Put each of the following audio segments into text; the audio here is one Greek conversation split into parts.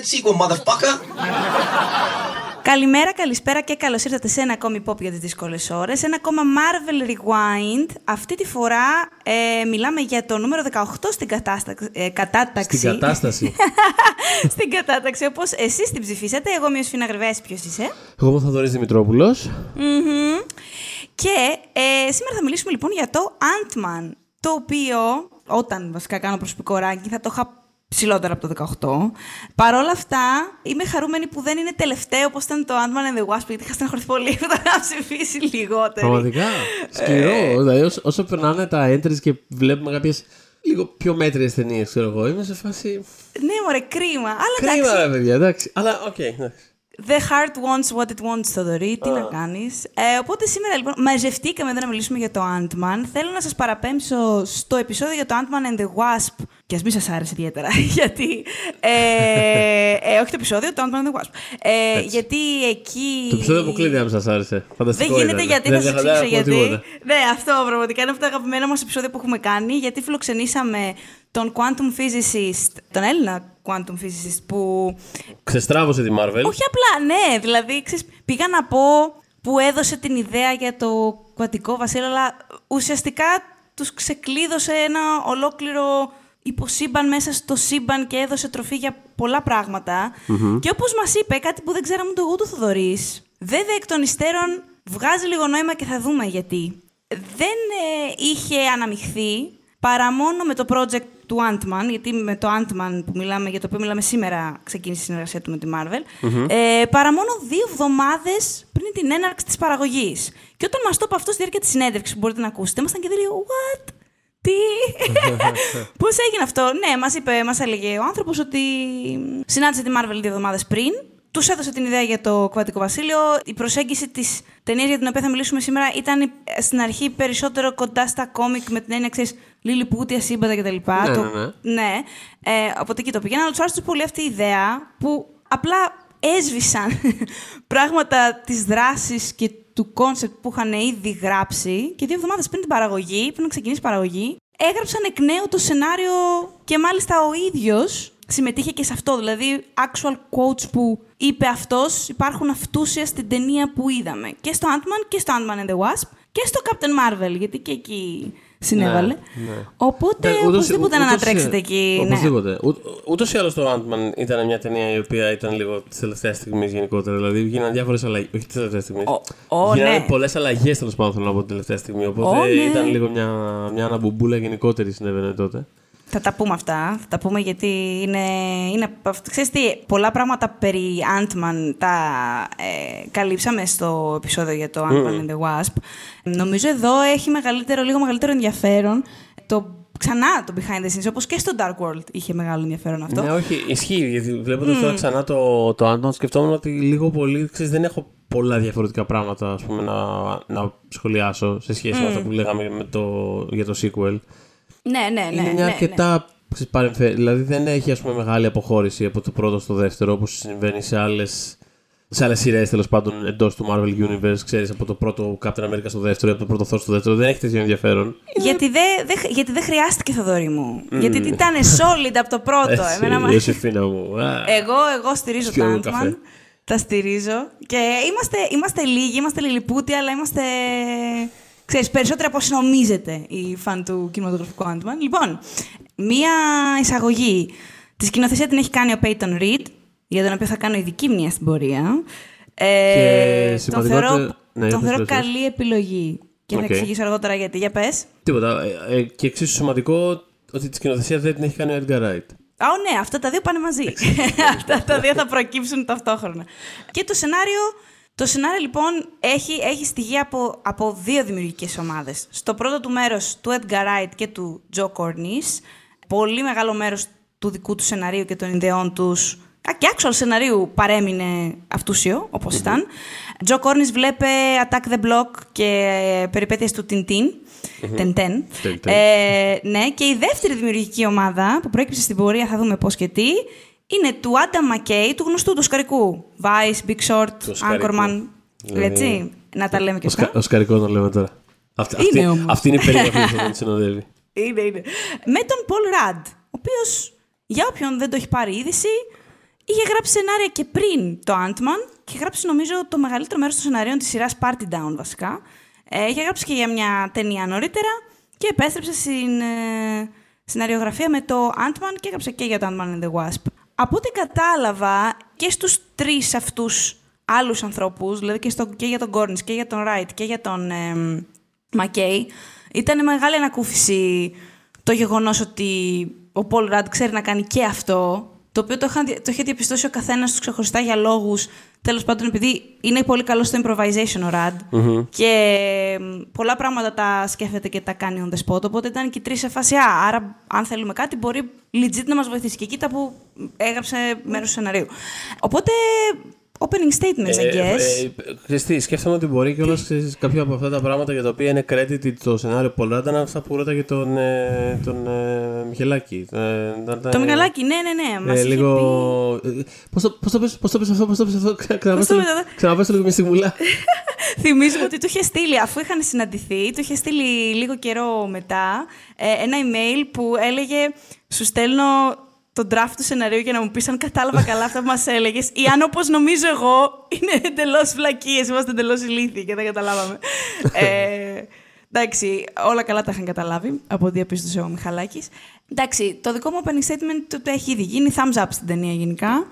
that sequel, motherfucker. Καλημέρα, καλησπέρα και καλώς ήρθατε σε ένα ακόμη pop για τις δύσκολες ώρες. Ένα ακόμα Marvel Rewind. Αυτή τη φορά ε, μιλάμε για το νούμερο 18 στην κατάσταξη, ε, κατάταξη. Στην κατάσταση. στην κατάταξη, όπως εσείς την ψηφίσατε. Εγώ, Μιωσφίνα Φίνα Γρυβέ, ποιος είσαι; Εγώ είμαι ο Θοδωρή Δημητρόπουλος. Mm-hmm. Και ε, σήμερα θα μιλήσουμε λοιπόν για το Ant-Man. Το οποίο, όταν βασικά κάνω προσωπικό ranking, θα το είχα ψηλότερα από το 18. Παρ' όλα αυτά, είμαι χαρούμενη που δεν είναι τελευταίο όπως ήταν το Ant-Man and the Wasp, γιατί είχα στεναχωρηθεί πολύ που θα ψηφίσει λιγότερο. Πραγματικά. Σκληρό. δηλαδή, όσο, όσο περνάνε τα entries και βλέπουμε κάποιες λίγο πιο μέτριες ταινίες, ξέρω εγώ, είμαι σε φάση. Ναι, μωρέ, κρίμα. Αλλά κρίμα, ρε παιδιά, εντάξει. Αλλά, OK, okay, The heart wants what it wants, Θοδωρή. Τι να κάνεις; Ε, οπότε σήμερα λοιπόν μαζευτήκαμε εδώ να μιλήσουμε για το Ant-Man. Θέλω να σας παραπέμψω στο επεισόδιο για το Ant-Man and the Wasp. Και ας μην σας άρεσε ιδιαίτερα. γιατί. Ε, ε, όχι το επεισόδιο, το Ant-Man and the Wasp. Ε, γιατί εκεί. Το επεισόδιο που κλείνει, αν σας άρεσε. Φανταστικό. Δεν γίνεται γιατί. θα σας εξηγήσω γιατί. Ναι, αυτό πραγματικά είναι από τα αγαπημένα μας επεισόδια που έχουμε κάνει. Γιατί φιλοξενήσαμε τον Quantum Physicist, τον Έλληνα quantum physicist που... Ξεστράβωσε τη Marvel. Όχι απλά, ναι. Δηλαδή, ξέρεις, πήγα να πω που έδωσε την ιδέα για το κουαντικό βασίλειο, αλλά ουσιαστικά τους ξεκλείδωσε ένα ολόκληρο υποσύμπαν μέσα στο σύμπαν και έδωσε τροφή για πολλά Και όπως μας είπε, κάτι που δεν ξέραμε το εγώ του Θοδωρής, βέβαια εκ των υστέρων βγάζει λίγο νόημα και θα δούμε γιατί. Δεν ε, είχε αναμειχθεί παρά μόνο με το project του Ant-Man, γιατί με το Ant-Man που μιλάμε, για το οποίο μιλάμε σήμερα ξεκίνησε η συνεργασία του με τη Marvel, ε, παρά μόνο δύο εβδομάδες πριν την έναρξη της παραγωγής. Και όταν μας το είπε αυτό στη διάρκεια της συνέντευξης που μπορείτε να ακούσετε, ήμασταν και δεν What? Τι; Πώς έγινε αυτό; Ναι, μας είπε, μας έλεγε ο άνθρωπος ότι συνάντησε τη Marvel δύο εβδομάδες πριν τους έδωσε την ιδέα για το Κβαντικό Βασίλειο. Η προσέγγιση της ταινίας για την οποία θα μιλήσουμε σήμερα ήταν στην αρχή περισσότερο κοντά στα κόμικ με την έννοια ξέρεις Λίλι σύμπαντα κτλ. Ναι, το... ναι, ναι. ναι. Ε, οπότε εκεί το πήγαινα, αλλά τους άρεσε πολύ αυτή η ιδέα που απλά έσβησαν πράγματα της δράσης και του concept που είχαν ήδη γράψει και δύο εβδομάδες πριν την παραγωγή, πριν να ξεκινήσει η παραγωγή, έγραψαν εκ νέου το σενάριο και μάλιστα ο ίδιος συμμετείχε και σε αυτό. Δηλαδή, actual quotes που είπε αυτός υπάρχουν αυτούσια στην ταινία που είδαμε. Και στο Ant-Man και στο Ant-Man and the Wasp και στο Captain Marvel, γιατί και εκεί συνέβαλε. Ναι, ναι. Οπότε, ναι, οπωσδήποτε να ανατρέξετε εκεί. Ναι. Οπωσδήποτε. Ναι. Ούτως ή άλλως το Ant-Man ήταν μια ταινία η οποία ήταν λίγο της τελευταίας στιγμής γενικότερα. Δηλαδή, γίνανε διάφορες αλλαγέ. Όχι της τελευταίας στιγμής. Oh, Γίνανε ναι. πολλές αλλαγές τέλος πάντων θέλω να πω την τελευταία στιγμή. Οπότε oh, ναι. ήταν λίγο μια, μια αναμπουμπούλα γενικότερη συνέβαινε τότε. Θα τα πούμε αυτά. Θα τα πούμε γιατί είναι. είναι ξέρεις τι, πολλά πράγματα περί Ant-Man τα ε, καλύψαμε στο επεισόδιο για το Ant-Man mm. and the Wasp. Νομίζω εδώ έχει μεγαλύτερο, λίγο μεγαλύτερο ενδιαφέρον το ξανά το behind the scenes, όπως και στο Dark World είχε μεγάλο ενδιαφέρον αυτό. Ναι, όχι, ισχύει, γιατί βλέποντας mm. τώρα ξανά το, το Ant-Man σκεφτόμουν ότι λίγο πολύ, ξέρεις, δεν έχω πολλά διαφορετικά πράγματα ας πούμε, να, να σχολιάσω σε σχέση mm. με αυτό που λέγαμε με το, για το sequel. Ναι, ναι, ναι. Είναι μια ναι, αρκετά ναι. παρεμφε... Δηλαδή δεν έχει ας πούμε, μεγάλη αποχώρηση από το πρώτο στο δεύτερο όπως συμβαίνει σε άλλε σε άλλες σειρές τέλος πάντων εντός του Marvel Universe, ξέρεις από το πρώτο Captain America στο δεύτερο ή από το πρώτο Thor στο δεύτερο. Δεν έχει τέτοιο ενδιαφέρον. Γιατί δεν δε, γιατί δεν χρειάστηκε, Θοδωρή μου. Mm. Γιατί ήταν solid από το πρώτο. Έτσι, Εμένα, μου. Εγώ, εγώ στηρίζω το Ant-Man. Τα στηρίζω. Και είμαστε, είμαστε λίγοι, είμαστε λιλιπούτοι, αλλά είμαστε ξέρεις, περισσότερο από όσοι νομίζετε οι φαν του κινηματογραφικού Ant-Man. Λοιπόν, μία εισαγωγή. Τη σκηνοθεσία την έχει κάνει ο Peyton Reed, για τον οποίο θα κάνω ειδική μία στην πορεία. Ε, τον θεωρώ, ναι, τον θεωρώ καλή επιλογή. Και okay. θα εξηγήσω αργότερα γιατί. Για πες. Τίποτα. Ε, ε, και εξίσου σημαντικό ότι τη σκηνοθεσία δεν την έχει κάνει ο Edgar Wright. Α, ναι, αυτά τα δύο πάνε μαζί. αυτά τα δύο θα προκύψουν ταυτόχρονα. Και το σενάριο το σενάριο λοιπόν έχει, έχει στοιχεία από, από δύο δημιουργικές ομάδες. Στο πρώτο του μέρος του Edgar Wright και του Joe Cornish, πολύ μεγάλο μέρος του δικού του σεναρίου και των ιδεών τους και actual σεναρίου παρέμεινε αυτούσιο, όπως ήταν. Joe Cornish βλέπε Attack the Block και περιπέτειες του Tintin. Τεντέν. Ε, ναι, και η δεύτερη δημιουργική ομάδα που προέκυψε στην πορεία, θα δούμε πώς και τι, είναι του Άντα Μακέι, του γνωστού του Σκαρικού. Vice, Big Short, Anchorman. Δηλαδή, έτσι, να τα λέμε και αυτά. Ο Σκαρικό να λέμε τώρα. Αυτή, είναι αυτή, αυτή είναι η περίπτωση που θα συνοδεύει. Είναι, είναι. Με τον Πολ Ραντ, ο οποίος για όποιον δεν το έχει πάρει είδηση, είχε γράψει σενάρια και πριν το Ant-Man και είχε γράψει νομίζω το μεγαλύτερο μέρος των σενάριων της σειράς Party Down βασικά. Ε, είχε γράψει και για μια ταινία νωρίτερα και επέστρεψε στην ε, σεναριογραφία με το Ant-Man και έγραψε και για το Ant-Man and the Wasp. Από ό,τι κατάλαβα και στους τρεις αυτούς άλλους ανθρώπους, δηλαδή και, στο, και για τον Gordon και για τον Wright και για τον ε, McKay, ήταν μεγάλη ανακούφιση το γεγονός ότι ο Paul Rudd ξέρει να κάνει και αυτό, το οποίο το, είχα, το είχε διαπιστώσει ο καθένας τους ξεχωριστά για λόγους. Τέλος πάντων, επειδή είναι πολύ καλό στο improvisation ο Rad και πολλά πράγματα τα σκέφτεται και τα κάνει on the spot. Οπότε ήταν και οι τρεις σε φάση. Α, άρα, αν θέλουμε κάτι, μπορεί legit να μας βοηθήσει. Και κοίτα που έγραψε μέρος του σεναρίου. Οπότε opening statements, I ε, guess. Ε, Χριστί, σκέφτομαι ότι μπορεί και όλες κάποια από αυτά τα πράγματα για τα οποία είναι credit το σενάριο πολλά ήταν αυτά που ρώταγε τον, ε, τον ε, Μιχελάκη. Ε, το Μιχελάκη, ναι, ναι, ναι. Μας ε, λίγο... Πώς το, πώς, το πες, πώς το πες αυτό, πώς το πες αυτό, ξαναπες το λίγο μια στιγμούλα. Θυμίζουμε ότι του είχε στείλει, αφού είχαν συναντηθεί, του είχε στείλει λίγο καιρό μετά ένα email που έλεγε «Σου στέλνω το draft του σενάριου για να μου πεις αν κατάλαβα καλά αυτά που μας έλεγες ή αν όπως νομίζω εγώ είναι εντελώς βλακίες, είμαστε εντελώς ηλίθιοι και δεν καταλάβαμε. ε, εντάξει, όλα καλά τα είχαν καταλάβει από ό,τι διαπίστωσε ο Μιχαλάκης. Εντάξει, το δικό μου opening statement το, το έχει ήδη γίνει. Thumbs up στην ταινία γενικά.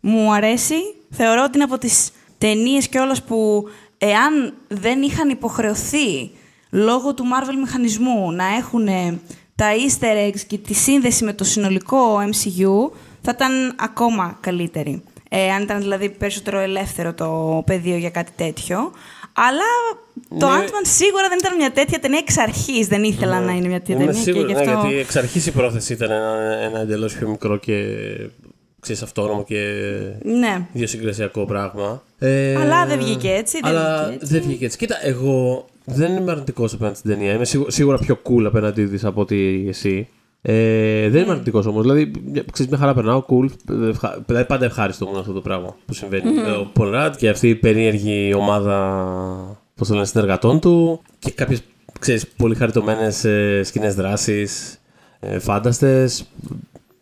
Μου αρέσει. Θεωρώ ότι είναι από τις ταινίες κιόλα που εάν δεν είχαν υποχρεωθεί λόγω του Marvel μηχανισμού να έχουν τα easter eggs και τη σύνδεση με το συνολικό MCU θα ήταν ακόμα καλύτερη. Ε, αν ήταν δηλαδή περισσότερο ελεύθερο το πεδίο για κάτι τέτοιο. Αλλά το ναι. Ant-Man σίγουρα δεν ήταν μια τέτοια ταινία εξ αρχής. Δεν ήθελα ναι. να είναι μια τέτοια ταινία. Σίγουρα, και ναι, αυτό... γιατί εξ αρχής η πρόθεση ήταν ένα, ένα εντελώς πιο μικρό και ξέρεις, αυτόνομο και ναι. ιδιοσυγκρασιακό πράγμα. Ε, αλλά δεν βγήκε έτσι. Δεν αλλά βγήκε έτσι. δεν βγήκε έτσι. Κοίτα, εγώ δεν είμαι αρνητικός απέναντι στην ταινία. Είμαι σίγουρα πιο cool απέναντί της από ότι εσύ. Ε, δεν είμαι mm. αρνητικός όμως. Δηλαδή, ξέρεις, μια χαρά περνάω, cool. Δηλαδή, πάντα ευχάριστο μου αυτό το πράγμα που συμβαίνει. Mm. Ο Πολ και αυτή η περίεργη ομάδα πώς το λένε, συνεργατών του και κάποιες πολύ χαριτωμένες ε, σκηνές δράσης, ε, φάνταστες.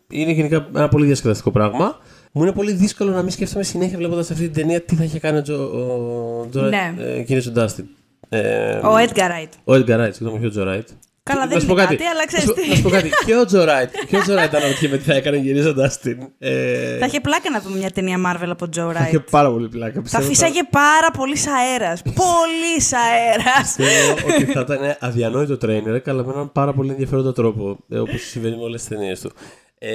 Είναι γενικά ένα πολύ διασκεδαστικό πράγμα. Μου είναι πολύ δύσκολο να μην σκέφτομαι συνέχεια βλέποντας αυτή την ταινία τι θα είχε κάνει ο, ο, ναι. ε, κύριε Ντάστιν. Ε, ο Edgar Wright. Ο Edgar Wright, συγγνώμη, ο Τζο Ράιτ. Καλά, δεν είναι κάτι, αλλά ξέρεις τι. Να σου πω κάτι. Και ο Τζο Ράιτ. Και ο Τζο Ράιτ αναρωτιέμαι τι θα έκανε γυρίζοντας την. Ε... Θα είχε πλάκα να δούμε μια ταινία Marvel από Τζο Ράιτ. Θα είχε πάρα πολύ πλάκα. Θα φύσαγε πάρα πολύς αέρας. Πολύς αέρας. Πιστεύω ότι θα ήταν αδιανόητο τρέινερ, αλλά με έναν πάρα πολύ ενδιαφέροντα τρόπο. Ε, Όπως συμβαίνει με όλες τις ταινίες του. Ε,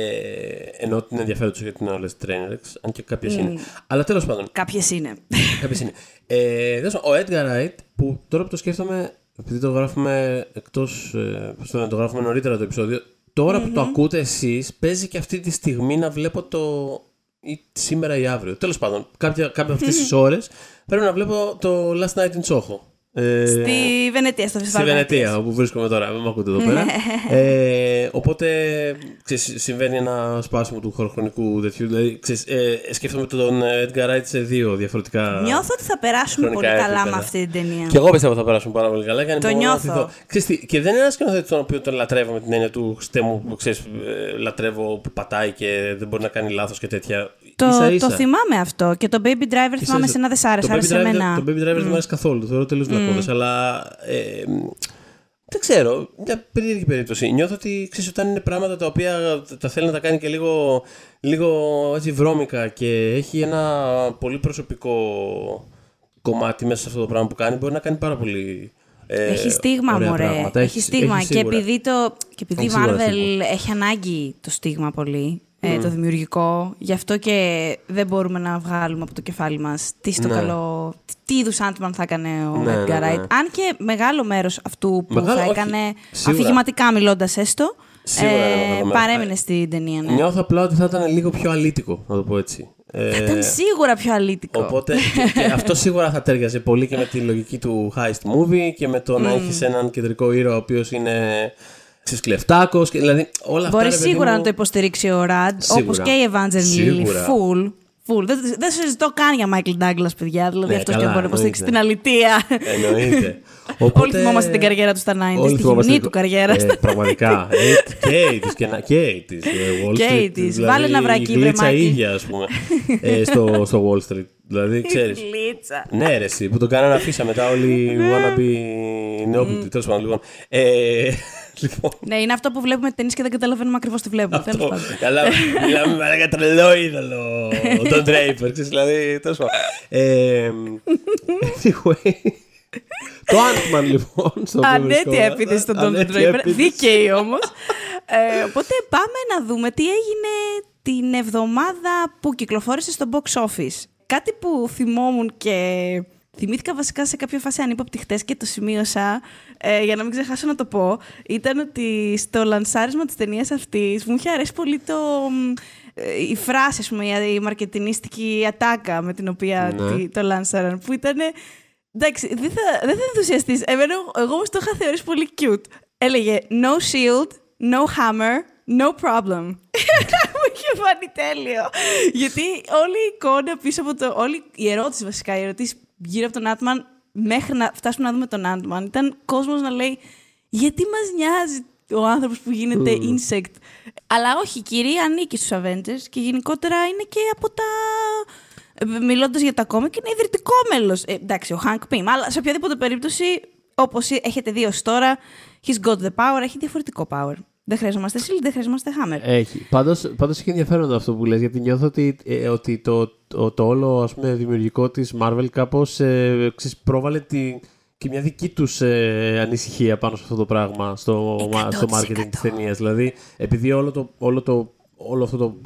ενώ ότι είναι ενδιαφέρον γιατί είναι όλες Trainwrecks, αν και κάποιες mm. είναι. Αλλά τέλος πάντων. Κάποιες είναι. Κάποιες είναι. Ε, ο Edgar Wright, που τώρα που το σκέφτομαι, επειδή το γράφουμε εκτός. Ε, το γράφουμε νωρίτερα το επεισόδιο, τώρα mm-hmm. που το ακούτε εσείς, παίζει και αυτή τη στιγμή να βλέπω το. ή σήμερα ή αύριο. Τέλος πάντων, κάποια, κάποια αυτές τις ώρες πρέπει να βλέπω το Last Night in Soho. Ε, στη Βενετία, στο φεστιβάλ. Στη Βενετίας, όπου βρίσκομαι τώρα, δεν με ακούτε εδώ πέρα. Ναι. ε, οπότε ξέρεις, συμβαίνει ένα σπάσιμο του χωροχρονικού τέτοιου. Δηλαδή, ξέρεις, ε, σκέφτομαι τον Edgar Wright σε δύο διαφορετικά. Νιώθω ότι θα περάσουμε πολύ καλά με αυτή την ταινία. Και εγώ πιστεύω ότι θα περάσουμε πάρα πολύ καλά. Και το νιώθω. Ξέρεις, και δεν είναι ένας σκηνοθέτης τον οποίο τον λατρεύω με την έννοια του χστε μου που ξέρεις, ε, λατρεύω που πατάει και δεν μπορεί να κάνει λάθος και τέτοια. Το, ίσα, ίσα. το θυμάμαι αυτό. Και το Baby Driver θυμάμαι σε ένα δεν άρεσε. άρεσε Το Baby Driver δεν μου άρεσε καθόλου. Το θεωρώ τελείως mm. αλλά. Ε, δεν ξέρω. Μια περίεργη περίπτωση. Νιώθω ότι ξέρεις όταν είναι πράγματα τα οποία τα θέλει να τα κάνει και λίγο, λίγο έτσι βρώμικα και έχει ένα πολύ προσωπικό κομμάτι μέσα σε αυτό το πράγμα που κάνει, μπορεί να κάνει πάρα πολύ. Ε, έχει στίγμα, μωρέ. Έχει, στίγμα. και επειδή, το, και επειδή η Marvel έχει ανάγκη το στίγμα πολύ, ε, το δημιουργικό. Γι' αυτό και δεν μπορούμε να βγάλουμε από το κεφάλι μας τι στο ναι. καλό. Τι είδους Άντμαν θα έκανε ο ναι, Edgar ναι, Wright. Ναι, Αν και μεγάλο μέρος αυτού που μεγάλο, θα έκανε, αφηγηματικά μιλώντας έστω, ε, παρέμεινε στην ταινία. Ναι. Νιώθω απλά ότι θα ήταν λίγο πιο αλήτικο, να το πω έτσι. Ε, θα ήταν σίγουρα πιο αλήτικο. Οπότε και, αυτό σίγουρα θα τέριαζε πολύ και με τη λογική του heist movie και με το mm. να έχεις έναν κεντρικό ήρωα ο οποίος είναι ξεσκλεφτάκο. Δηλαδή όλα Μπορεί σίγουρα να το υποστηρίξει ο Ραντ, όπως και η Evangeline Lilly. Full. Φουλ. Δεν, δεν συζητώ καν για Μάικλ Ντάγκλας, παιδιά. Δηλαδή ναι, αυτός και μπορεί να υποστηρίξει την αλητία. Εννοείται. Οπότε... Όλοι θυμόμαστε την καριέρα του στα 90, τη γυμνή του καριέρα. Ε, πραγματικά. Ε, και τη και, και τη. Και τη. Δηλαδή, Βάλε ένα βρακί, βρε Μάικλ. ίδια, ας πούμε. ε, στο, στο Wall Street. Δηλαδή, ξέρεις. ναι, ρε, εσύ, που τον κάνανε αφίσα μετά όλοι οι ναι. wannabe νεόπλουτοι. Τέλος πάντων, λοιπόν. Ε, Λοιπόν. Ναι, είναι αυτό που βλέπουμε ταινίες και δεν καταλαβαίνουμε ακριβώς τι βλέπουμε. Αυτό. Καλά, μιλάμε για τρελό είδωλο. Τον Draper, δηλαδή. Τέλος πάντων. Anyway. Το Ant-Man λοιπόν. Ανέτεια επίθεση στον Don Draper. Δίκαιη όμως. Ε, οπότε πάμε να δούμε τι έγινε την εβδομάδα που κυκλοφόρησε στο box office. Κάτι που θυμόμουν και θυμήθηκα βασικά σε κάποια φάση ανύποπτη χτες και το σημείωσα ε, για να μην ξεχάσω να το πω, ήταν ότι στο λανσάρισμα της ταινίας αυτής μου είχε αρέσει πολύ το, ε, η φράση, ας πούμε, η μαρκετινίστικη ατάκα με την οποία ναι. το λανσάραν, που ήταν... Εντάξει, δεν θα, δεν θα ενθουσιαστείς. Εμένα, εγώ όμως το είχα θεωρήσει πολύ cute. Έλεγε no shield, no hammer, no problem. Μου είχε φανεί τέλειο. Γιατί όλη η εικόνα πίσω από το. Όλη η ερώτηση βασικά, η ερωτήση γύρω από τον Άτμαν μέχρι να φτάσουμε να δούμε τον Άντμαν, ήταν κόσμος να λέει γιατί μας νοιάζει ο άνθρωπος που γίνεται insect; Αλλά όχι, η κυρία ανήκει στους Avengers και γενικότερα είναι και από τα... Μιλώντας για τα κόμικ, είναι ιδρυτικό μέλος. Ε, εντάξει, ο Hank Pym, αλλά σε οποιαδήποτε περίπτωση, όπως έχετε δει ως τώρα, he's got the power, έχει διαφορετικό power. Δεν χρειαζόμαστε Shield, δεν χρειαζόμαστε Hammer. Έχει. Πάντως, πάντως έχει ενδιαφέρον αυτό που λες, γιατί νιώθω ότι, ε, ότι το, το, το, όλο ας πούμε, δημιουργικό της Marvel κάπως ε, πρόβαλε τη, και μια δική τους ε, ανησυχία πάνω σε αυτό το πράγμα, στο, στο marketing της ταινίας. Δηλαδή, επειδή όλο, το, όλο, το, όλο αυτό το,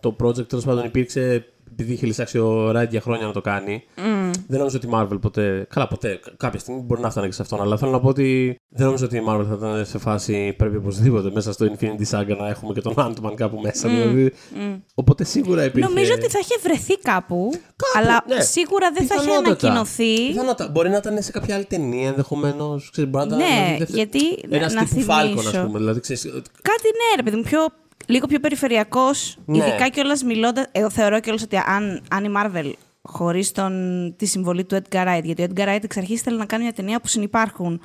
το project τέλος πάντων υπήρξε επειδή είχε λησάξει ο Ράιντ για χρόνια να το κάνει. Mm. Δεν νομίζω ότι η Marvel ποτέ. Καλά, ποτέ. Κάποια στιγμή μπορεί να φτάνει και σε αυτόν. Αλλά θέλω να πω ότι δεν νομίζω ότι η Marvel θα ήταν σε φάση. Πρέπει οπωσδήποτε μέσα στο Infinity Saga να έχουμε και τον Ant-Man κάπου μέσα. Mm. Δηλαδή. Mm. Οπότε σίγουρα υπήρχε. Νομίζω ότι θα είχε βρεθεί κάπου. κάπου αλλά ναι. σίγουρα δεν θα είχε ανακοινωθεί. Πιθανότατα. Μπορεί να ήταν σε κάποια άλλη ταινία ενδεχομένως. Ναι, γιατί. Ένα τύπου Falcon, ας πούμε. Δηλαδή, Κάτι ναι, ρε παιδί μου, πιο λίγο πιο περιφερειακός. Ναι. Ειδικά κιόλας μιλώντας. Εγώ θεωρώ κιόλας ότι αν, αν η Marvel χωρίς τη συμβολή του Edgar Wright, γιατί ο Edgar Wright εξ αρχής ήθελε να κάνει μια ταινία που συνεπάρχουν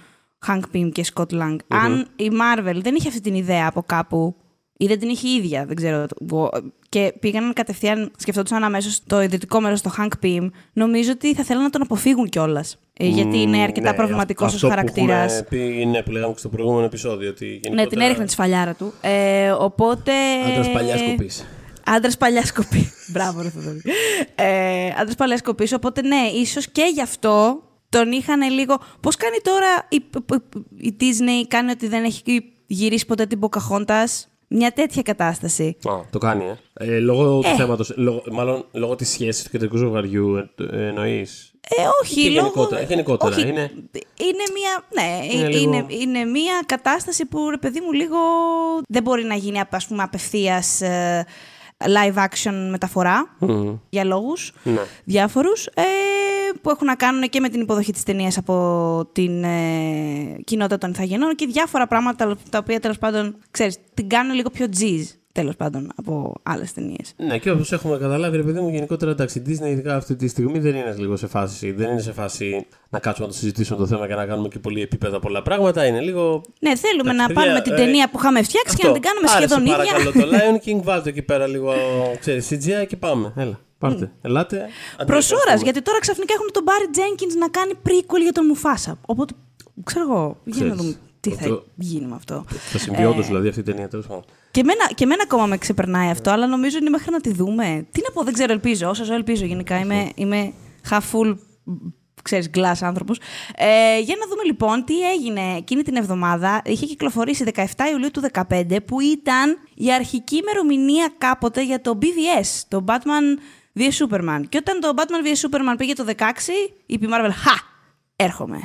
Hank Pym και Scott Lang. mm Αν η Marvel δεν είχε αυτή την ιδέα από κάπου ή δεν την είχε η ίδια, δεν ξέρω. Και πήγαν κατευθείαν, σκεφτόντουσαν αμέσως το ιδρυτικό μέρος στο Hank Pym, νομίζω ότι θα θέλουν να τον αποφύγουν κιόλας. Ε, γιατί είναι αρκετά ναι, προβληματικό ως χαρακτήρας. Ναι, που λέγαμε και στο προηγούμενο επεισόδιο. Ότι γενικότερα... Ναι, την έριχνε τη φαλιάρα του. Ε, οπότε. Άντρας παλιάς σκοπή. Άντρας παλιάς σκοπή. Μπράβο, ρε ε, Άντρας παλιάς σκοπή. Οπότε ναι, ίσως και γι' αυτό τον είχαν λίγο. Πώς κάνει τώρα η, η Disney, κάνει ότι δεν έχει γυρίσει ποτέ την Pocahontas; Μια τέτοια κατάσταση. Α, το κάνει, ε. ε λόγω του ε. θέματος, μάλλον λόγω της σχέσης του κεντρικού ζευγαριού, ε, εννοείς; Ε, όχι, λόγω... γενικότερα. γενικότερα. Όχι, είναι... είναι μια, ναι, είναι, είναι, είναι, μια κατάσταση που, ρε παιδί μου, λίγο δεν μπορεί να γίνει, ας πούμε, απευθείας live action μεταφορά mm. για λόγους ναι. διάφορους ε, που έχουν να κάνουν και με την υποδοχή της ταινίας από την ε, κοινότητα των ηθαγενών και διάφορα πράγματα τα οποία τέλος πάντων, ξέρεις, την κάνουν λίγο πιο τζιζ τέλος πάντων από άλλες ταινίες. Ναι, και όπως έχουμε καταλάβει, ρε παιδί μου, γενικότερα εντάξει, Disney ειδικά αυτή τη στιγμή δεν είναι λίγο σε φάση, δεν είναι σε φάση να κάτσουμε να το συζητήσουμε το θέμα και να κάνουμε και πολύ επίπεδα πολλά πράγματα. Είναι λίγο. Ναι, θέλουμε να πάρουμε την ταινία ε, που είχαμε φτιάξει και να την κάνουμε σχεδόν ίδια. Παρακαλώ το Lion King, βάλτε εκεί πέρα λίγο ξέρεις, CGI και πάμε. Έλα. Πάρτε. Mm. Ελάτε. Προσώρας, γιατί τώρα ξαφνικά έχουν τον Barry Jenkins να κάνει prequel για τον Μουφάσα. Οπότε, ξέρω εγώ, για να δούμε τι θα γίνει με αυτό. Θα συμβεί όντως δηλαδή αυτή η ταινία τέλος πάντων. Και εμένα, και εμένα ακόμα με ξεπερνάει αυτό, αλλά νομίζω είναι μέχρι να τη δούμε. Τι να πω, δεν ξέρω, ελπίζω. Όσο ζω, ελπίζω γενικά. Είμαι, είμαι half full ξέρεις, glass άνθρωπος. Ε, για να δούμε λοιπόν τι έγινε εκείνη την εβδομάδα. Είχε κυκλοφορήσει 17 Ιουλίου του 2015, που ήταν η αρχική ημερομηνία κάποτε για το BVS, το Batman vs Superman. Και όταν το Batman vs Superman πήγε το 16, είπε η Marvel, «Χα! Έρχομαι».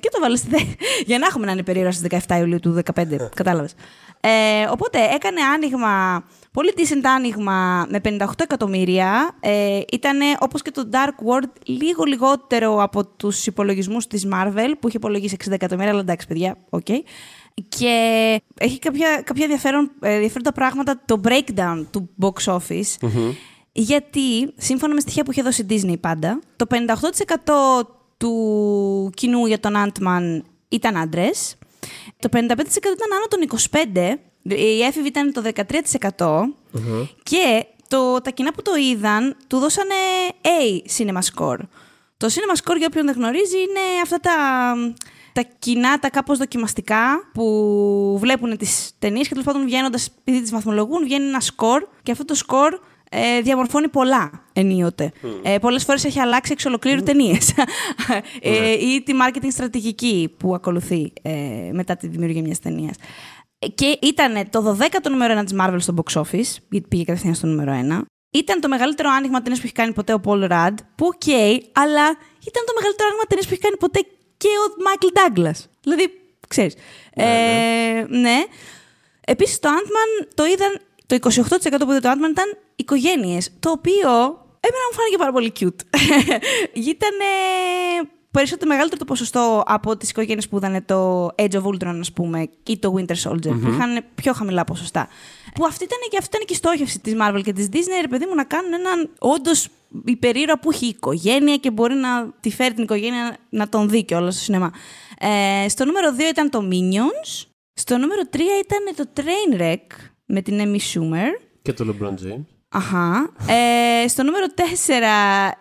Και το 'βαλε στη για να έχουμε να είναι περίεργο στις 17 Ιουλίου του 2015, κατάλαβες. Ε, οπότε έκανε άνοιγμα, πολύ decent άνοιγμα με 58 εκατομμύρια. Ε, ήταν όπως και το Dark World λίγο λιγότερο από τους υπολογισμούς της Marvel που είχε υπολογίσει 60 εκατομμύρια, αλλά εντάξει παιδιά, OK. Okay. Και έχει κάποια, κάποια ενδιαφέρον, ε, ενδιαφέροντα πράγματα το breakdown του box office. Γιατί, σύμφωνα με στοιχεία που είχε δώσει η Disney πάντα, το 58% του κοινού για τον Ant-Man ήταν άντρες. Το 55% ήταν άνω των 25. Η έφηβη ήταν το 13%. Και το, τα κοινά που το είδαν του δώσανε A cinema score. Το cinema score, για όποιον δεν γνωρίζει, είναι αυτά τα, τα κοινά, τα κάπως δοκιμαστικά που βλέπουν τις ταινίες και τέλος πάντων βγαίνοντας, επειδή τις βαθμολογούν, βγαίνει ένα score και αυτό το score ε, διαμορφώνει πολλά ενίοτε. Mm. Ε, Πολλές φορές έχει αλλάξει εξ ολοκλήρου mm. ταινίες. ε, ή τη marketing στρατηγική που ακολουθεί ε, μετά τη δημιουργία μιας ταινίας. Και ήταν το 12ο νούμερο 1 της Marvel στο box office, γιατί πήγε κατευθείαν στο νούμερο 1. Ήταν το μεγαλύτερο άνοιγμα ταινίας που έχει κάνει ποτέ ο Paul Rudd, που OK, okay, αλλά ήταν το μεγαλύτερο άνοιγμα ταινίας που έχει κάνει ποτέ και ο Michael Douglas. Δηλαδή, ξέρεις. Ναι. Ε, ναι. Επίσης το Ant-Man το είδαν. Το 28% που είδε το Ant-Man ήταν οικογένειες. Το οποίο εμένα μου φάνηκε πάρα πολύ cute. ήταν περισσότερο μεγαλύτερο το ποσοστό από τις οικογένειες που είδαν το Age of Ultron, ας πούμε, ή το Winter Soldier, mm-hmm. που είχαν πιο χαμηλά ποσοστά. Που αυτή ήταν και, αυτή ήταν και η στόχευση της Marvel και της Disney, ρε παιδί μου, να κάνουν έναν όντως υπερήρωα που έχει οικογένεια και μπορεί να τη φέρει την οικογένεια να τον δει και όλα στο σινεμά. Ε, στο νούμερο 2 ήταν το Minions. Στο νούμερο 3 ήταν το Trainwreck με την Emmy Schumer. Και το LeBron James. Αχα. Ε, στο νούμερο 4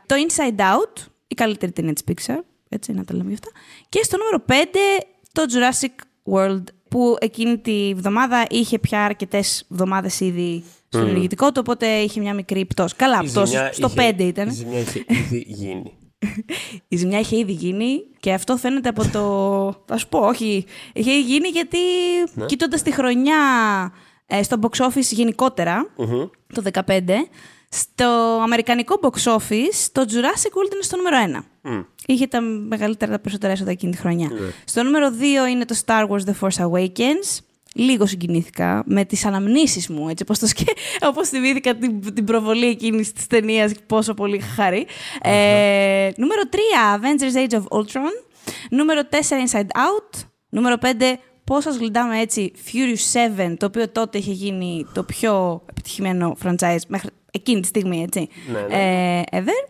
το Inside Out, η καλύτερη ταινία της Pixar. Έτσι, να τα λέμε αυτά. Και στο νούμερο 5 το Jurassic World, που εκείνη τη βδομάδα είχε πια αρκετές εβδομάδε ήδη στο mm. ενεργητικό του, οπότε είχε μια μικρή πτώση. Καλά, πτώση. Στο είχε, 5 ήταν. Η ζημιά είχε ήδη γίνει. η ζημιά είχε ήδη γίνει και αυτό φαίνεται από το. Θα σου πω, όχι. Είχε γίνει γιατί ναι. κοιτώντας τη χρονιά ε, στο box office γενικότερα, mm-hmm. το 2015, στο αμερικανικό box office, το Jurassic World είναι στο νούμερο 1. Mm. Είχε τα μεγαλύτερα, τα περισσότερα έσοδα εκείνη τη χρονιά. Mm. Στο νούμερο 2 είναι το Star Wars The Force Awakens. Λίγο συγκινήθηκα με τις αναμνήσεις μου, έτσι, όπως, το σκε... όπως θυμήθηκα την, την προβολή εκείνης της ταινίας, πόσο πολύ χαρή. Mm-hmm. Ε, νούμερο 3, Avengers Age of Ultron. Νούμερο 4, Inside Out. Νούμερο 5, Πώς σας γλυντάμε έτσι Furious 7, το οποίο τότε είχε γίνει το πιο επιτυχημένο franchise μέχρι εκείνη τη στιγμή, έτσι. Ναι, ναι. Ε, ever.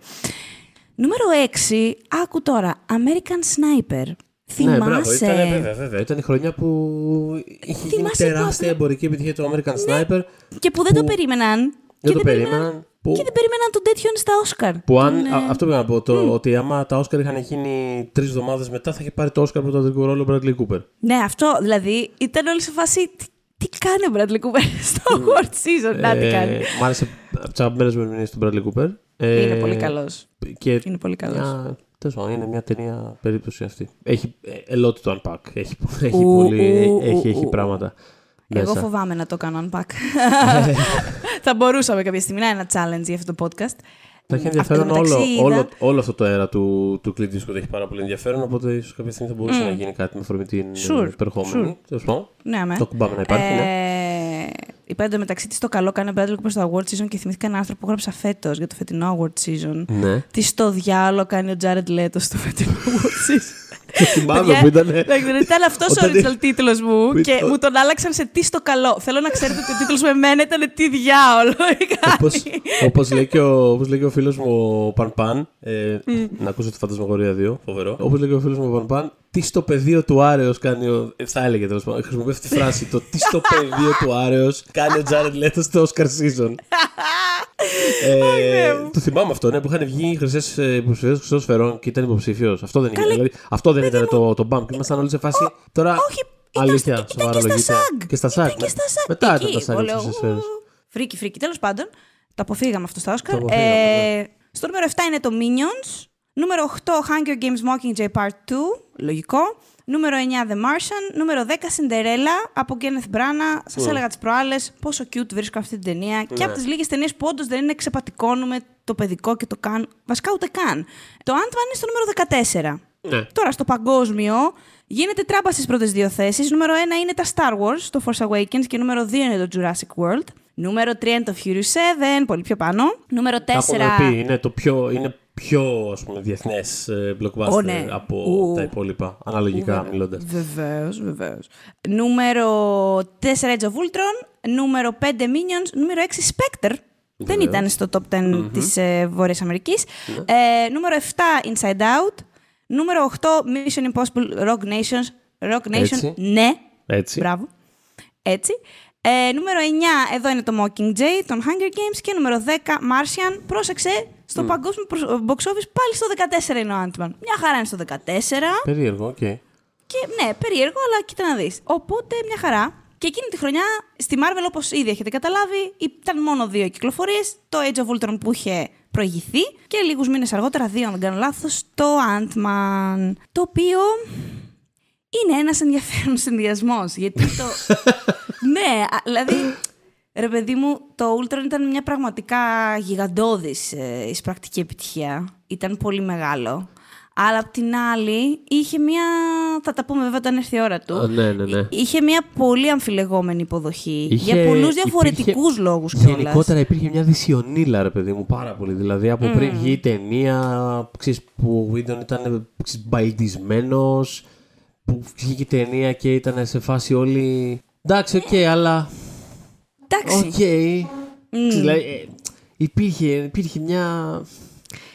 Νούμερο 6, άκου τώρα, American Sniper. Θυμάσαι. Ναι, μπράβο, ήταν, βέβαια, βέβαια. Ήταν η χρονιά που είχε γίνει τεράστια εμπορική επιτυχία του American ναι. Sniper. Και που δεν το περίμεναν. Δεν το περίμεναν. Που... Και δεν περίμεναν τον τέτοιον στα Όσκαρ. Που αν, ναι. αυτό πρέπει να πω, το, ότι άμα τα Όσκαρ είχαν γίνει τρεις εβδομάδες μετά, θα είχε πάρει το Όσκαρ πρωτοδικό ρόλο ο Bradley Cooper. Ναι, αυτό δηλαδή ήταν όλοι σε φάση. Τι κάνει ο Bradley Cooper στο award season, να τι ε, κάνει. Μ' άρεσε από τι αγαπημένε μου ερμηνείε του Bradley Cooper. Είναι πολύ καλός. Είναι πολύ καλός. Τέλος πάντων, είναι μια ταινία περίπτωση αυτή. Έχει ελότη το unpack. Έχει, έχει, πολύ, έχει, έχει πράγματα. Εγώ φοβάμαι να το κάνω unpack. θα μπορούσαμε κάποια στιγμή να είναι ένα challenge για αυτό το podcast. Θα έχει ενδιαφέρον όλο, όλο, όλο αυτό το αέρα του, του Clint Eastwood έχει πάρα πολύ ενδιαφέρον, οπότε ίσως κάποια στιγμή θα μπορούσε mm. να γίνει κάτι με αφορμή την sure. υπερχόμενη. Sure. Ναι, με. Το κουμπάμε να υπάρχει. Ναι. Ε, ναι. Είπα εντωμεταξύ της το καλό κάνει ο Bradley Cooper στο Award Season και θυμήθηκα ένα άρθρο που έγραψα φέτος για το φετινό Award Season. Ναι. Τι στο διάλογο κάνει ο Jared Leto στο φετινό Award Season. Το θυμάμαι που ήταν. Ήταν αυτός ο original τίτλος μου και μου τον άλλαξαν σε τι στο καλό. Θέλω να ξέρετε ότι ο τίτλος με μένα ήταν τι διάολο. Όπω λέει και ο φίλος μου ο Πανπάν. Ε, να ακούσω τη Φαντασμαγορία 2, φοβερό. Όπως λέει και ο φίλος μου ο Πανπάν, τι στο πεδίο του Άρεος κάνει ο. Ε, θα έλεγε τέλος πάντων. Χρησιμοποιεί αυτή τη φράση. Το τι στο πεδίο του Άρεος κάνει ο Τζάρετ Λέτο στο Oscar season. ε, το θυμάμαι αυτό, ναι, που είχαν βγει χρυσές υποψηφιότητε χρυσών σφαιρών και ήταν υποψήφιος. Αυτό δεν ήταν. Δηλαδή, αυτό δεν ήταν το, το bump. Ήμασταν όλοι σε φάση. Τώρα. Όχι, Αλήθεια, σοβαρά λογικά. Και στα σάκ. Ναι. Μετά ήταν τα σάκ. Φρίκι, φρίκι. Τέλος πάντων, το αποφύγαμε αυτό στα Όσκαρ. Ε, στο νούμερο 7 είναι το Minions. Νούμερο 8, Hunger Games Mockingjay Part 2. Λογικό. Νούμερο 9, The Martian. Νούμερο 10, Cinderella από Kenneth Branagh. Σας mm. έλεγα τις προάλλες πόσο cute βρίσκω αυτή την ταινία. Yeah. Και ναι. από τις λίγες ταινίες που όντως δεν είναι ξεπατικώνουμε το παιδικό και το καν. Βασικά ούτε καν. Το Ant-Man είναι στο νούμερο 14. Ναι. Τώρα στο παγκόσμιο γίνεται τράμπα στις πρώτες δύο θέσεις. Νούμερο 1 είναι τα Star Wars, το Force Awakens και νούμερο 2 είναι το Jurassic World. Νούμερο 3 είναι το Furious 7, πολύ πιο πάνω. Νούμερο 4. Πει, είναι το πιο, είναι πιο ας πούμε, διεθνές ε, blockbuster oh, ναι. από Ου. τα υπόλοιπα, αναλογικά oh, μιλώντας. Βεβαίως, βεβαίως. Νούμερο 4 Edge of Ultron, νούμερο 5 Minions, νούμερο 6 Spectre. Δεν ήταν στο top 10 mm-hmm. της ε, Βόρειας Αμερικής. Ναι. Ε, νούμερο 7, Inside Out. Νούμερο 8, Mission Impossible Rogue Nation. Rogue Nation, Έτσι. ναι. Έτσι. Μπράβο. Έτσι. Ε, νούμερο 9, εδώ είναι το Mockingjay, των Hunger Games. Και νούμερο 10, Martian. Πρόσεξε, στο mm. παγκόσμιο box office πάλι στο 14 είναι ο Ant-Man. Μια χαρά είναι στο 14. Περίεργο, OK. Okay. Και ναι, περίεργο, αλλά κοίτα να δεις. Οπότε μια χαρά. Και εκείνη τη χρονιά στη Marvel, όπως ήδη έχετε καταλάβει, ήταν μόνο δύο κυκλοφορίες. Το Age of Ultron που είχε προηγηθεί και λίγους μήνες αργότερα, δύο αν δεν κάνω λάθος, το Ant-Man. Το οποίο είναι ένας ενδιαφέρον συνδυασμός. Γιατί το. ναι, δηλαδή. Ρε παιδί μου, το Ultron ήταν μια πραγματικά γιγαντώδης ε, εισπρακτική επιτυχία. Ήταν πολύ μεγάλο. Αλλά απ' την άλλη, είχε μια. Θα τα πούμε βέβαια όταν έρθει η ώρα του. ναι, ναι, ναι. Είχε μια πολύ αμφιλεγόμενη υποδοχή. Είχε... Για πολλούς διαφορετικούς υπήρχε... λόγους κιόλας. Γενικότερα υπήρχε μια δυσιονίλα, ρε παιδί μου, πάρα πολύ. Δηλαδή από mm. πριν βγει η ταινία ξέρεις, που ο Whedon ήταν μπαϊλντισμένος που βγήκε η ταινία και ήταν σε φάση όλοι. Εντάξει, OK, okay, αλλά. Εντάξει. OK. Okay. Mm. Δηλαδή, ε, υπήρχε, υπήρχε μια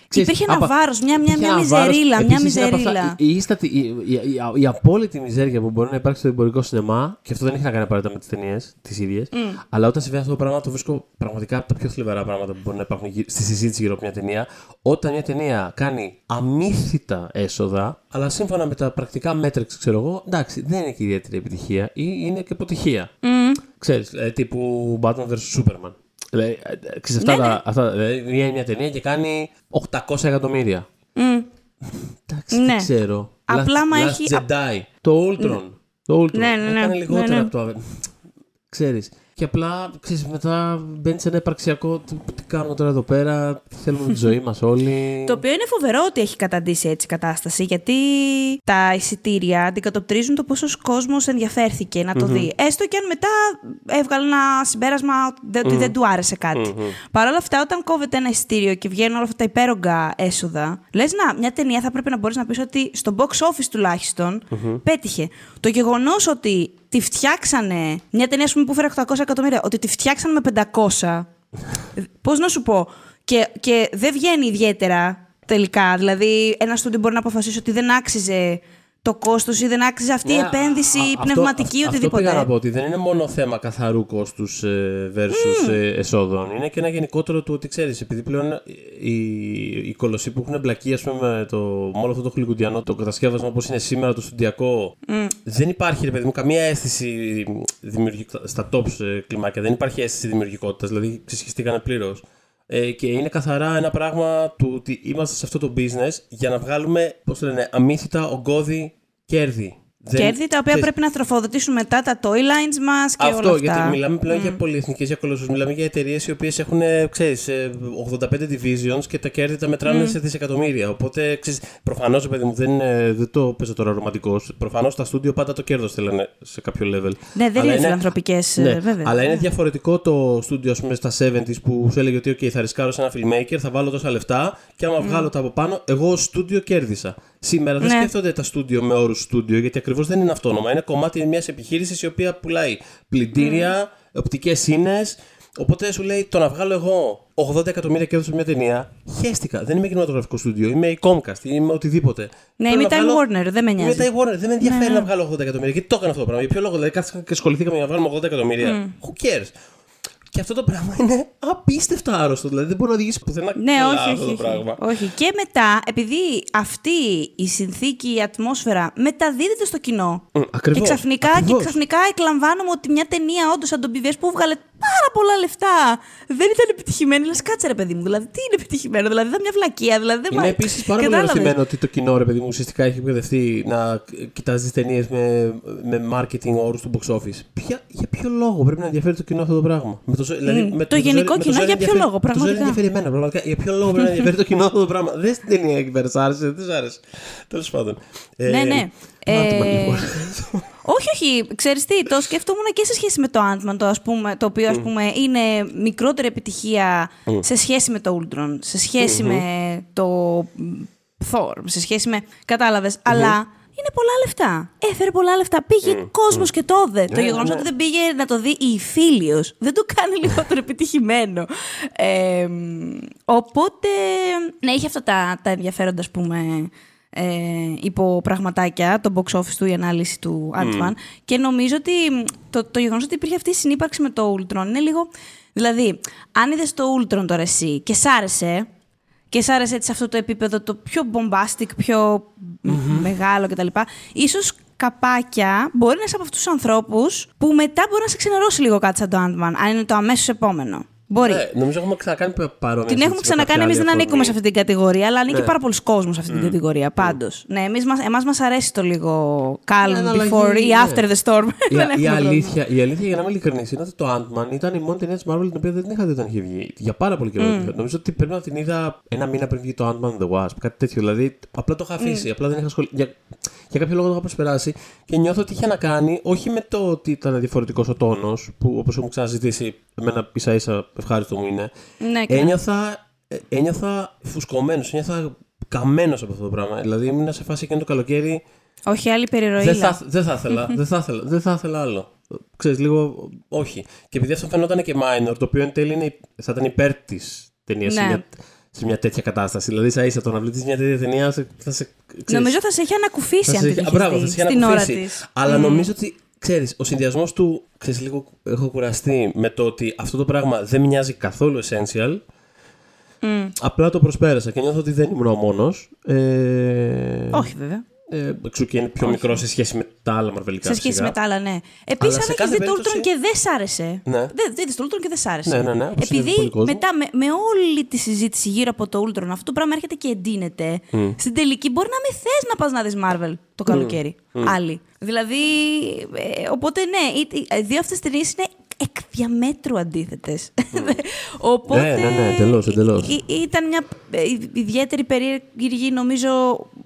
Ξέρεις, υπήρχε ένα βάρος, μια, μια, μια μιζερίλα. Μια μιζερίλα. Η, η, η, η, η, απόλυτη μιζέρια που μπορεί να υπάρξει στο εμπορικό σινεμά, και αυτό δεν έχει να κάνει απαραίτητα με τις ταινίες τις ίδιες, mm. αλλά όταν συμβαίνει αυτό το πράγμα το βρίσκω πραγματικά από τα πιο θλιβερά πράγματα που μπορεί να υπάρχουν στη συζήτηση γύρω από μια ταινία. Όταν μια ταινία κάνει αμύθιτα έσοδα, αλλά σύμφωνα με τα πρακτικά μέτρα, ξέρω εγώ, εντάξει, δεν είναι και ιδιαίτερη επιτυχία ή είναι και αποτυχία. Mm. Ξέρεις, ε, τύπου Batman vs Superman. Δηλαδή, ξέρεις, αυτά, ναι, ναι. αυτά, δηλαδή, μια, μια ταινία και κάνει 800 εκατομμύρια. Mm. Εντάξει, ναι. δεν ξέρω. Απλά μα έχει... Jedi, το Ultron. Το Ultron. Ναι, ναι, ναι. Έκανε λιγότερα ναι, ναι. από το... Ξέρεις. Και απλά ξέρεις, μετά μπαίνεις σε ένα υπαρξιακό. Τι, τι κάνουμε τώρα εδώ πέρα, θέλουμε τη ζωή μας όλοι. Το οποίο είναι φοβερό ότι έχει καταντήσει έτσι η κατάσταση, γιατί τα εισιτήρια αντικατοπτρίζουν το πόσο κόσμος ενδιαφέρθηκε να το δει. Έστω και αν μετά έβγαλε ένα συμπέρασμα ότι δεν του άρεσε κάτι. Παρ' όλα αυτά, όταν κόβεται ένα εισιτήριο και βγαίνουν όλα αυτά τα υπέρογκα έσοδα, λες να, μια ταινία θα πρέπει να μπορείς να πεις ότι στο box office τουλάχιστον πέτυχε. Το γεγονός ότι τη φτιάξανε. Μια ταινία πούμε, που φέρε 800 εκατομμύρια, ότι τη φτιάξανε με 500. Πώς να σου πω. Και, και δεν βγαίνει ιδιαίτερα τελικά. Δηλαδή, ένας στούντιο μπορεί να αποφασίσει ότι δεν άξιζε το κόστος ή δεν άξιζε αυτή η ναι, πνευματική ή πνευματική αυτό, οτιδήποτε. Αυτό πήγα να πω ότι δεν είναι μόνο θέμα καθαρού κόστους ε, versus mm. εσόδων. Είναι και ένα γενικότερο του ότι ξέρεις, επειδή πλέον οι, οι κολοσσοί που έχουν εμπλακεί ας πούμε, με, το, με όλο αυτό το χλικουντιανό, το κατασκεύασμα όπως είναι σήμερα το στοντιακό, mm. δεν υπάρχει ρε παιδί μου καμία αίσθηση στα top ε, κλιμάκια. Δεν υπάρχει αίσθηση δημιουργικότητας. Δηλαδή ξεσχιστήκανε πλήρως. Ε, και είναι καθαρά ένα πράγμα του ότι είμαστε σε αυτό το business για να βγάλουμε, πώς το λένε, αμύθιτα ογκώδη κέρδη. Δεν... Κέρδη τα οποία πρέπει να τροφοδοτήσουν μετά τα toy lines μας και Αυτό, όλα αυτά. γιατί μιλάμε πλέον mm. για πολυεθνικές, για κολοσσούς. Μιλάμε για εταιρείες οι οποίες έχουν, ξέρεις, 85 divisions και τα κέρδη τα μετράνε mm. σε δισεκατομμύρια. Οπότε, ξέρεις, προφανώς, παιδί μου, δεν, δεν το παίζω τώρα ρομαντικός. Προφανώς τα στούντιο πάντα το κέρδος θέλανε σε κάποιο level. Ναι, δεν είναι φιλανθρωπικές, ναι, ε, βέβαια. Αλλά είναι διαφορετικό το στούντιο, ας πούμε, στα 70s που σου έλεγε ότι, OK, θα ρισκάρω σε ένα filmmaker, θα βάλω τόσα λεφτά και άμα mm. βγάλω τα από πάνω, εγώ στούντιο κέρδισα. Σήμερα δεν ναι. σκέφτονται τα στούντιο με όρους στούντιο, γιατί ακριβώς δεν είναι αυτόνομα. Είναι κομμάτι μιας επιχείρησης η οποία πουλάει πλυντήρια, mm. οπτικές ίνε. Οπότε σου λέει το να βγάλω εγώ 80 εκατομμύρια κέρδο σε μια ταινία, χαίστηκα. Δεν είμαι κινηματογραφικό στούντιο, είμαι η Comcast, είμαι οτιδήποτε. Ναι, είμαι η Time Warner, δεν με νοιάζει. Είμαι η Time Warner, δεν με ενδιαφέρει ναι. να βγάλω 80 εκατομμύρια. Γιατί το έκανα αυτό το πράγμα. Για ποιο λόγο, δηλαδή κάθισα και ασχοληθήκαμε να βγάλουμε 80 εκατομμύρια. Mm. Who cares; Και αυτό το πράγμα είναι απίστευτα άρρωστο. Δηλαδή δεν μπορεί να οδηγήσει πουθενά ναι, όχι, αυτό όχι, το πράγμα. Όχι. Και μετά, επειδή αυτή η συνθήκη, η ατμόσφαιρα μεταδίδεται στο κοινό. Mm, ακριβώς, και ξαφνικά, ακριβώς. και ξαφνικά εκλαμβάνουμε ότι μια ταινία όντως σαν τον που βγάλε πάρα πολλά λεφτά. Δεν ήταν επιτυχημένη. Λες, κάτσε ρε παιδί μου. Δηλαδή, τι είναι επιτυχημένο; Δηλαδή, ήταν μια βλακεία. Δηλαδή, δεν είναι επίσης πάρα πολύ ενθυμένο ότι το κοινό, ρε παιδί μου, ουσιαστικά έχει εκπαιδευτεί να κοιτάζει τι ταινίες με, με marketing όρους του box office. Ποια, για ποιο λόγο πρέπει να ενδιαφέρει το κοινό αυτό το πράγμα; Με το, δηλαδή, mm, με, το, γενικό με κοινό, για ποιο λόγο, πραγματικά. Το ενδιαφέρει εμένα, πραγματικά. Για ποιο λόγο πρέπει να ενδιαφέρει το κοινό αυτό το πράγμα; Δεν στην ταινία εκεί πέρα, άρεσε, δεν άρεσε. Τέλος πάντων. Ναι, ναι. Όχι, όχι. Ξέρεις τι, το σκέφτομαι και σε σχέση με το Ant-Man, το, ας πούμε, το οποίο ας πούμε, είναι μικρότερη επιτυχία σε σχέση με το Ultron, σε σχεση με το Thor, σε σχέση με... Κατάλαβες. Αλλά είναι πολλά λεφτά. Έφερε πολλά λεφτά. Πήγε mm, κόσμος mm. και το είδε. το ναι, γεγονός ναι. ότι δεν πήγε να το δει η φίλιος δεν το κάνει λιγότερο επιτυχημένο. Ε, οπότε, ναι, είχε αυτά τα, τα ενδιαφέροντα, ας πούμε, ε, υποπραγματάκια, το box office του, η ανάλυση του Ant-Man. Και νομίζω ότι το, το γεγονός ότι υπήρχε αυτή η συνύπαρξη με το Ultron είναι λίγο. Δηλαδή, αν είδες το Ultron τώρα εσύ και σ' άρεσε, και σ' άρεσε έτσι σε αυτό το επίπεδο το πιο bombastic, πιο mm-hmm. μεγάλο κτλ. Ίσως καπάκια μπορεί να είσαι από αυτούς τους ανθρώπους που μετά μπορεί να σε ξενερώσει λίγο κάτι σαν το Ant-Man, αν είναι το αμέσως επόμενο. Μπορεί. Ναι, νομίζω έχουμε ξανακάνει παρόμοια. Την έχουμε ξανακάνει, εμείς δεν ανήκουμε σε αυτή την κατηγορία, αλλά ανήκει ναι. πάρα πολλοί κόσμος σε αυτή την κατηγορία. Πάντως. Ναι, εμείς εμάς μας αρέσει το λίγο calm ναι, before ή ναι. after the storm. Η, η, αλήθεια, η αλήθεια, για να είμαι ειλικρινής, είναι ότι το Ant-Man ήταν η μόνη ταινία της Marvel την οποία δεν είχα δει όταν είχε βγει. Για πάρα πολύ καιρό. Mm. Νομίζω ότι πρέπει να την είδα ένα μήνα πριν βγει το Ant-Man The Wasp. Κάτι τέτοιο. Δηλαδή, απλά το είχα αφήσει. Mm. Απλά δεν είχα σχολ... για, για κάποιο λόγο το είχα προσπεράσει και νιώθω ότι είχε να κάνει όχι με το ότι ήταν διαφορετικός ο τόνος, που όπως έχουμε ξαναζητήσει, εμένα ίσα ίσα ευχάριστο μου είναι. Ναι, ένιωθα, ε, ένιωθα φουσκωμένος, ένιωθα καμένος από αυτό το πράγμα. Δηλαδή ήμουν σε φάση εκείνο το καλοκαίρι. Όχι άλλη περιρροή. Δεν θα, δεν θα ήθελα, δεν θα ήθελα, δεν θα ήθελα άλλο. Ξέρεις, λίγο όχι. Και επειδή αυτό φαινόταν και minor, το οποίο εν τέλει είναι, θα ήταν υπέρ της ταινίας. Ναι σε μια τέτοια κατάσταση. Δηλαδή, σα ίσα το να βλέπει μια τέτοια ταινία θα σε. Ξέρεις, νομίζω θα σε έχει ανακουφίσει αν την Μπράβο, θα σε έχει ανακουφίσει. Αλλά mm. νομίζω ότι ξέρεις, ο συνδυασμός του. Ξέρεις, λίγο έχω κουραστεί με το ότι αυτό το πράγμα δεν μοιάζει καθόλου essential. Mm. Απλά το προσπέρασα και νιώθω ότι δεν ήμουν ο μόνος. Ε... Όχι, βέβαια. Ε, εξού και είναι πιο Όχι. μικρό σε σχέση με τα άλλα μαρβελικά. Σε σχέση σιγά. με τα άλλα, ναι. Επίσης, αν έχει δει το Ultron και δεν σ' άρεσε. Ναι. Δεν είδες το Ultron και δεν σ' άρεσε. Ναι, ναι, ναι, Επειδή μετά με, με, όλη τη συζήτηση γύρω από το Ultron, αυτό το πράγμα έρχεται και εντείνεται. Mm. Στην τελική μπορεί να μην θες να πας να δεις Marvel το καλοκαίρι. Mm. Άλλοι. Δηλαδή. Ε, οπότε, ναι, οι δύο αυτές ταινίες είναι εκ διαμέτρου αντίθετε. Οπότε. Ναι, ναι, ναι, εντελώς, εντελώς. Ήταν μια ε, ιδιαίτερη περίεργη, νομίζω,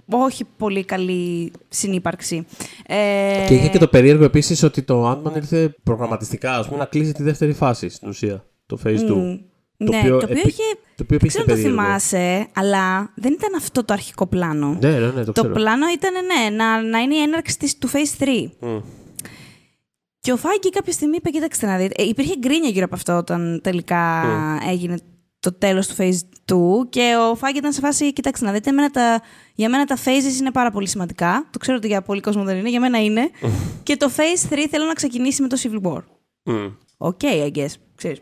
όχι πολύ καλή συνύπαρξη. Ε... Και είχε και το περίεργο επίσης ότι το Ant-Man ήρθε προγραμματιστικά, ας πούμε, να κλείσει τη δεύτερη φάση στην ουσία. Το Phase 2. Mm. Το ναι, οποίο το οποίο είχε. Το οποίο δεν ξέρω αν το θυμάσαι, αλλά δεν ήταν αυτό το αρχικό πλάνο. Ναι, ναι, ναι, το, το πλάνο ήταν ναι, να, να είναι η έναρξη της, του Phase 3. Mm. Και ο Feige κάποια στιγμή είπε: Κοίταξε να δείτε. Ε, υπήρχε γκρίνια γύρω από αυτό όταν τελικά mm. έγινε το τέλος του Phase 2 και ο Feige ήταν σε φάση, κοιτάξτε να δείτε, εμένα τα, για μένα τα phases είναι πάρα πολύ σημαντικά. Το ξέρω ότι για πολύ κόσμο δεν είναι, για μένα είναι. και το Phase 3 θέλω να ξεκινήσει με το Civil War. OK, okay, I guess. Ξέρεις.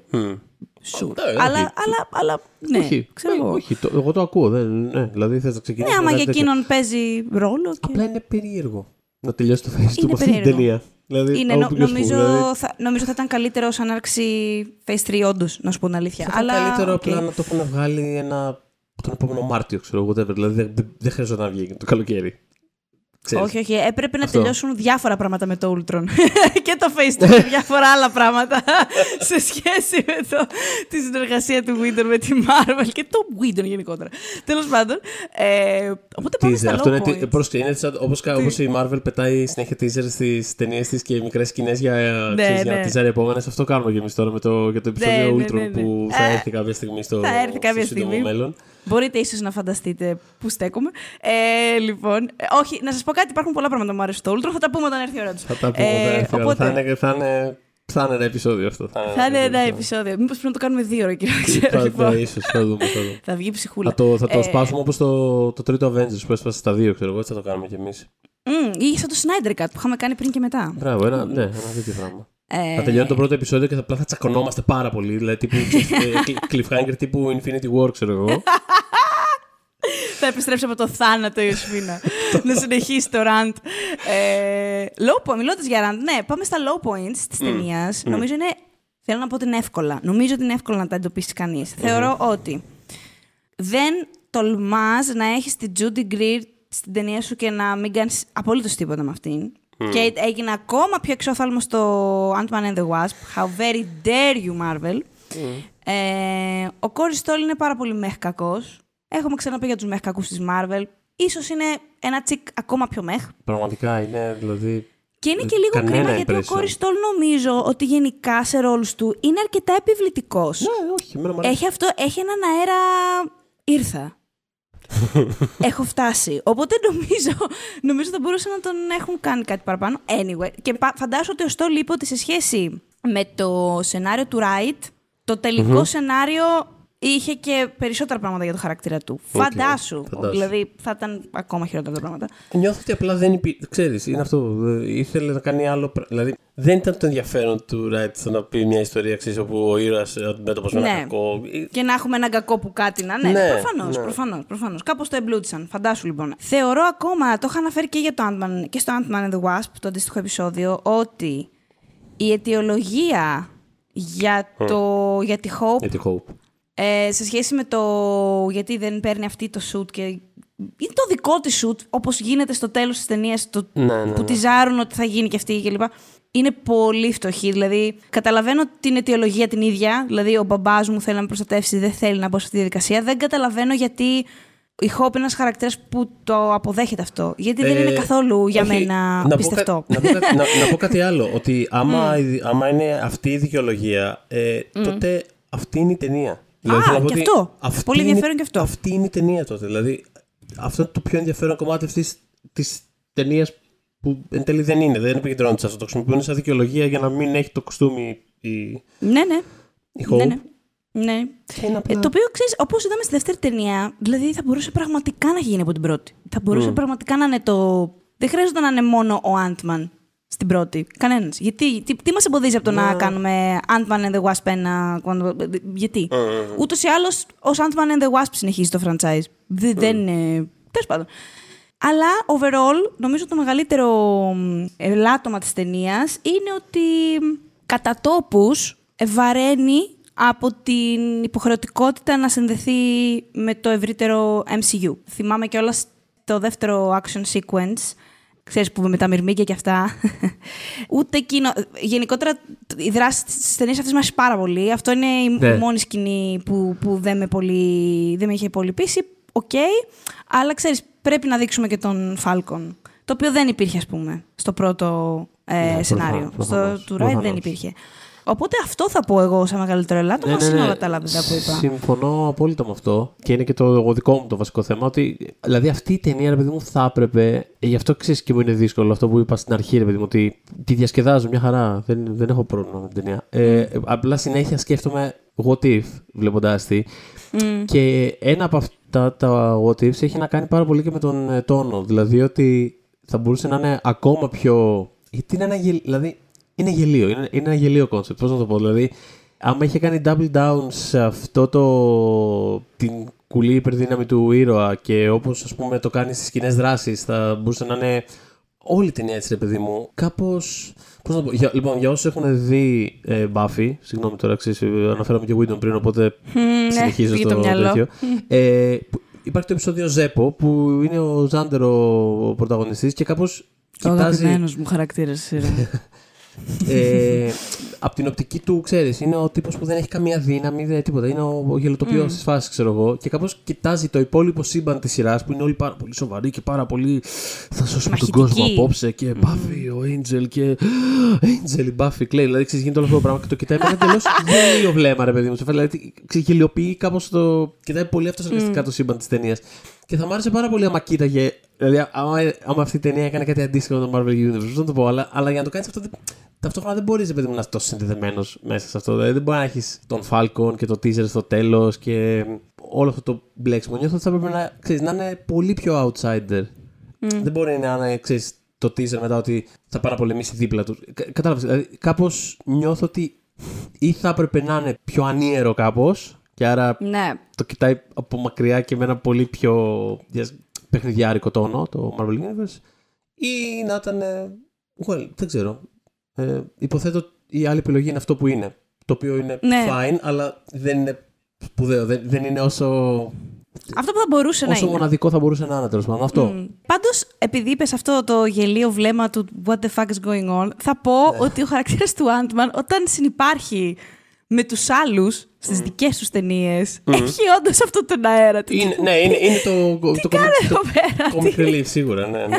Sure. αλλά, αλλά, αλλά, ναι, όχι, ξέρω εγώ. Όχι, το, εγώ το ακούω. Δεν, ναι, δηλαδή θες να ξεκινήσεις. Ναι, άμα για εκείνον παίζει ρόλο. Και... Απλά είναι περίεργο να τελειώσει το Phase 2 με αυτή την ταινία. Δηλαδή, είναι, νο, νομίζω, δηλαδή... θα, νομίζω θα ήταν καλύτερο σαν άρξη Phase 3, όντως, να σου πω την αλήθεια. Θα ήταν καλύτερο okay. απλά να το έχουν βγάλει ένα, τον επόμενο Μάρτιο, ξέρω εγώ. Δηλαδή δεν, δεν, δεν χρειάζεται να βγει το καλοκαίρι. Ξέρεις. Όχι, όχι. Έπρεπε να τελειώσουν διάφορα πράγματα με το Ultron. και το Facebook και διάφορα άλλα πράγματα σε σχέση με το, τη συνεργασία του Winter με τη Marvel και το Winter γενικότερα. Τέλος πάντων. Ε, οπότε πάμε στα Αυτό είναι, πρόσεχε, είναι όπως, η Marvel πετάει συνέχεια teaser στις ταινίες της και μικρές σκηνές για, ναι, ξέρεις, ναι. για teaser επόμενες. Αυτό κάνουμε και εμείς τώρα με το, για το επεισόδιο ναι, ναι Ultron ναι, ναι, που θα ε, έρθει κάποια στιγμή στο, θα έρθει κάποια στο στιγμή. μέλλον. Μπορείτε ίσως να φανταστείτε πού στέκομαι. Ε, λοιπόν, ε, όχι, να σας πω κάτι, υπάρχουν πολλά πράγματα που μου αρέσουν στο Ultron. Θα τα πούμε όταν έρθει η ώρα τους. Θα τα πούμε όταν έρθει η ώρα. Θα είναι, θα είναι θα είναι ένα επεισόδιο αυτό. Θα είναι ένα επεισόδιο. Μήπως πρέπει να το κάνουμε δύο ώρα, κύριε Ξέρω. Λοιπόν. ίσως, θα δούμε. Θα βγει ψυχούλα. Θα το, θα το ε... σπάσουμε όπως το, το τρίτο Avengers που έσπασε στα δύο, ξέρω εγώ. Έτσι θα το κάνουμε κι εμείς. Mm, ή σαν το Snyder Cut που είχαμε κάνει πριν και μετά. Μπράβο, ένα, ναι, ένα τέτοιο πράγμα. Ε... Θα τελειώνει το πρώτο επεισόδιο και απλά θα τσακωνόμαστε πάρα πολύ. Δηλαδή τύπου ε, cliffhanger τύπου Infinity War, ξέρω εγώ. θα επιστρέψει από το θάνατο η Ιωσήφινα. να συνεχίσει το rant. Ε, low point, μιλώντας για rant, ναι, πάμε στα low points της ταινίας. Νομίζω είναι. Θέλω να πω ότι είναι εύκολα. Νομίζω ότι είναι εύκολο να τα εντοπίσει κανείς. Θεωρώ ότι δεν τολμάς να έχεις την Judy Greer στην ταινία σου και να μην κάνεις απολύτως τίποτα με αυτήν. Και έγινε ακόμα πιο εξόφθαλμο στο Ant-Man and the Wasp. How very dare you, Marvel. Ε, ο Corey Stoll είναι πάρα πολύ meh Έχουμε ξαναπεί για τους meh κακούς της Marvel. Ίσως είναι ένα τσικ ακόμα πιο meh. Πραγματικά είναι, δηλαδή. Και είναι και λίγο κρίμα γιατί ο Κόρι Στόλ νομίζω ότι γενικά σε ρόλους του είναι αρκετά επιβλητικός. Ναι, όχι, έχει, αυτό, έχει έναν αέρα ήρθα. έχω φτάσει. Οπότε νομίζω, νομίζω θα μπορούσε να τον έχουν κάνει κάτι παραπάνω. Anyway, και φαντάζομαι ότι ο Στόλ είπε ότι σε σχέση με το σενάριο του Wright, το τελικο σενάριο είχε και περισσότερα πράγματα για το χαρακτήρα του. Okay, φαντάσου. Δηλαδή θα ήταν ακόμα χειρότερα τα πράγματα. Νιώθω ότι απλά δεν υπήρχε. Ξέρεις, είναι αυτό. Ήθελε να κάνει άλλο. Δηλαδή δεν ήταν το ενδιαφέρον του Ράιτ να πει μια ιστορία ξέρεις, όπου ο ήρωας αντιμέτωπος με ναι. ένα κακό. Και να έχουμε έναν κακό που κάτι να. Ναι, ναι προφανώς. Ναι. Προφανώς, προφανώς. Κάπως το εμπλούτησαν. Φαντάσου λοιπόν. Θεωρώ ακόμα, το είχα αναφέρει και, για το Ant-Man, και στο Ant-Man and the Wasp, το αντίστοιχο επεισόδιο, ότι η αιτιολογία για, το, για τη Hope, για τη Hope ε, σε σχέση με το γιατί δεν παίρνει αυτή το shoot και είναι το δικό της shoot, όπως γίνεται στο τέλος της ταινίας ναι, ναι, που τη ναι. ζάρουν ότι θα γίνει και αυτή κλπ. Είναι πολύ φτωχή. Δηλαδή, καταλαβαίνω την αιτιολογία την ίδια. Δηλαδή, ο μπαμπάς μου θέλει να με προστατεύσει, δεν θέλει να μπω σε αυτή τη διαδικασία. Δεν καταλαβαίνω γιατί η Χόπ είναι ένας χαρακτήρας που το αποδέχεται αυτό. Γιατί δεν είναι ε, καθόλου για μένα να πιστευτό. Πω, να, πω, να, να, πω κάτι άλλο. Ότι άμα, άμα είναι αυτή η δικαιολογία, ε, τότε αυτή είναι η ταινία. Δηλαδή, Α, και αυτό. Πολύ ενδιαφέρον και αυτό. Αυτή είναι η ταινία τότε. Δηλαδή, αυτό είναι το πιο ενδιαφέρον κομμάτι αυτής της ταινίας που εν τέλει δεν είναι. Δεν επικεντρώνεται σε αυτό. Το χρησιμοποιούν σαν δικαιολογία για να μην έχει το κοστούμι η. Ναι, ναι. Η ναι, ναι. Ναι. Ε, το οποίο ξέρεις, όπως είδαμε στη δεύτερη ταινία, δηλαδή θα μπορούσε πραγματικά να γίνει από την πρώτη. Θα μπορούσε mm. πραγματικά να είναι το. Δεν χρειάζεται να είναι μόνο ο Άντμαν στην πρώτη. Κανένας. Γιατί, τι, τι μας εμποδίζει από το να ναι. κάνουμε Ant-Man and the Wasp ένα. Γιατί; Mm. Ούτως ή άλλως, ως Ant-Man and the Wasp συνεχίζει το franchise. Δεν είναι. Τέλος πάντων. Αλλά overall, νομίζω το μεγαλύτερο ελάττωμα της ταινίας είναι ότι κατά τόπους βαραίνει από την υποχρεωτικότητα να συνδεθεί με το ευρύτερο MCU. Θυμάμαι κιόλας το δεύτερο action sequence ξέρεις που με τα μυρμήγκια και αυτά. Ούτε εκείνο. Γενικότερα η δράση της ταινίας αυτής μ' αρέσει πάρα πολύ. Αυτό είναι η ναι. μόνη σκηνή που, που δεν, με πολύ, δεν με είχε πολύ πείσει. Οκ. Αλλά ξέρεις, πρέπει να δείξουμε και τον Falcon. Το οποίο δεν υπήρχε, ας πούμε, στο πρώτο ε, ναι, σενάριο. στο του Wright δεν υπήρχε. Οπότε αυτό θα πω εγώ σαν μεγαλύτερο ελάττωμα. Ναι, ναι, ναι. όλα τα άλλα που είπα. Συμφωνώ απόλυτα με αυτό. Και είναι και το δικό μου το βασικό θέμα. Ότι, δηλαδή αυτή η ταινία, ρε παιδί μου, θα έπρεπε. Ε, γι' αυτό ξέρεις και μου είναι δύσκολο αυτό που είπα στην αρχή, ρε παιδί μου, ότι τη διασκεδάζω μια χαρά. Δεν, δεν έχω πρόβλημα με την ταινία. Ε, απλά συνέχεια σκέφτομαι what if βλέποντάς τη. Mm. Και ένα από αυτά τα what ifs έχει να κάνει πάρα πολύ και με τον ε, τόνο. Δηλαδή ότι θα μπορούσε να είναι ακόμα πιο. Γιατί είναι ένα Δηλαδή, είναι γελοίο. Είναι, είναι ένα γελοίο concept. Πώς να το πω, δηλαδή, άμα είχε κάνει double down σε αυτό το. την κουλή υπερδύναμη του ήρωα και όπως ας πούμε το κάνει στις σκηνές δράσης, θα μπορούσε να είναι όλη την έτσι, ρε παιδί μου. Κάπως. Πώς να πω. Για, λοιπόν, για όσους έχουν δει ε, Buffy, συγγνώμη τώρα, ξέρεις, αναφέραμε και Whedon πριν, οπότε mm, συνεχίζω στο το τέτοιο. Ε, υπάρχει το επεισόδιο Zeppo, που είναι ο Xander ο ο πρωταγωνιστής και κάπως. Ο κοιτάζει... μου χαρακτήρας ε, από την οπτική του, ξέρεις, είναι ο τύπος που δεν έχει καμία δύναμη, δεν τίποτα. Είναι ο, ο γελοτοποιός mm. της φάσης, ξέρω εγώ. Και κάπως κοιτάζει το υπόλοιπο σύμπαν της σειράς που είναι όλοι πάρα πολύ σοβαροί και πάρα πολύ. Θα σώσουμε τον κόσμο απόψε. Και mm. Buffy, ο Angel και. Angel, η Buffy, κλαίει. Δηλαδή, ξέρεις, γίνεται όλο αυτό το πράγμα και το κοιτάει με ένα τελώ γέλιο βλέμμα, ρε παιδί μου. Δηλαδή, ξεγελιοποιεί κάπως το. Κοιτάει πολύ αυτοσαρκαστικά mm. το σύμπαν της ταινίας. Και θα μου άρεσε πάρα πολύ άμα κοίταγε. Δηλαδή, άμα, άμα αυτή η ταινία έκανε κάτι αντίστοιχο με το Marvel Universe, δεν το πω, αλλά, αλλά για να το κάνεις αυτό, ταυτόχρονα δεν μπορείς να είσαι τόσο συνδεδεμένος μέσα σε αυτό. Δηλαδή, δεν μπορεί να έχεις τον Falcon και το teaser στο τέλος και όλο αυτό το μπλέξιμο. Νιώθω ότι θα πρέπει να, ξέρεις, να είναι πολύ πιο outsider. Mm. Δεν μπορεί να είναι ξέρεις, το teaser μετά ότι θα παραπολεμήσει δίπλα τους. Κατάλαβες. Δηλαδή, κάπως νιώθω ότι ή θα έπρεπε να είναι πιο ανίερο κάπως και άρα ναι. το κοιτάει από μακριά και με ένα πολύ πιο παιχνιδιάρικο τόνο το Marvel Universe ή να ήταν. Well, δεν ξέρω. Ε, υποθέτω η άλλη επιλογή είναι αυτό που είναι. Το οποίο είναι ναι. fine, αλλά δεν είναι σπουδαίο. Δεν, δεν είναι όσο. Αυτό που θα μπορούσε να είναι. Όσο μοναδικό θα μπορούσε να είναι, τέλος πάντων. Αυτό. Mm. Πάντως, επειδή είπες αυτό το γελίο βλέμμα του What the fuck is going on, θα πω ναι. ότι ο χαρακτήρας του Ant-Man, όταν συνεπάρχει με τους άλλους στις mm. δικές τους ταινίες, mm. έχει όντως αυτό τον αέρα του. Είναι, ναι, είναι, είναι το. Τι το, κάνει εδώ πέρα. Comic relief, σίγουρα, ναι. Ναι,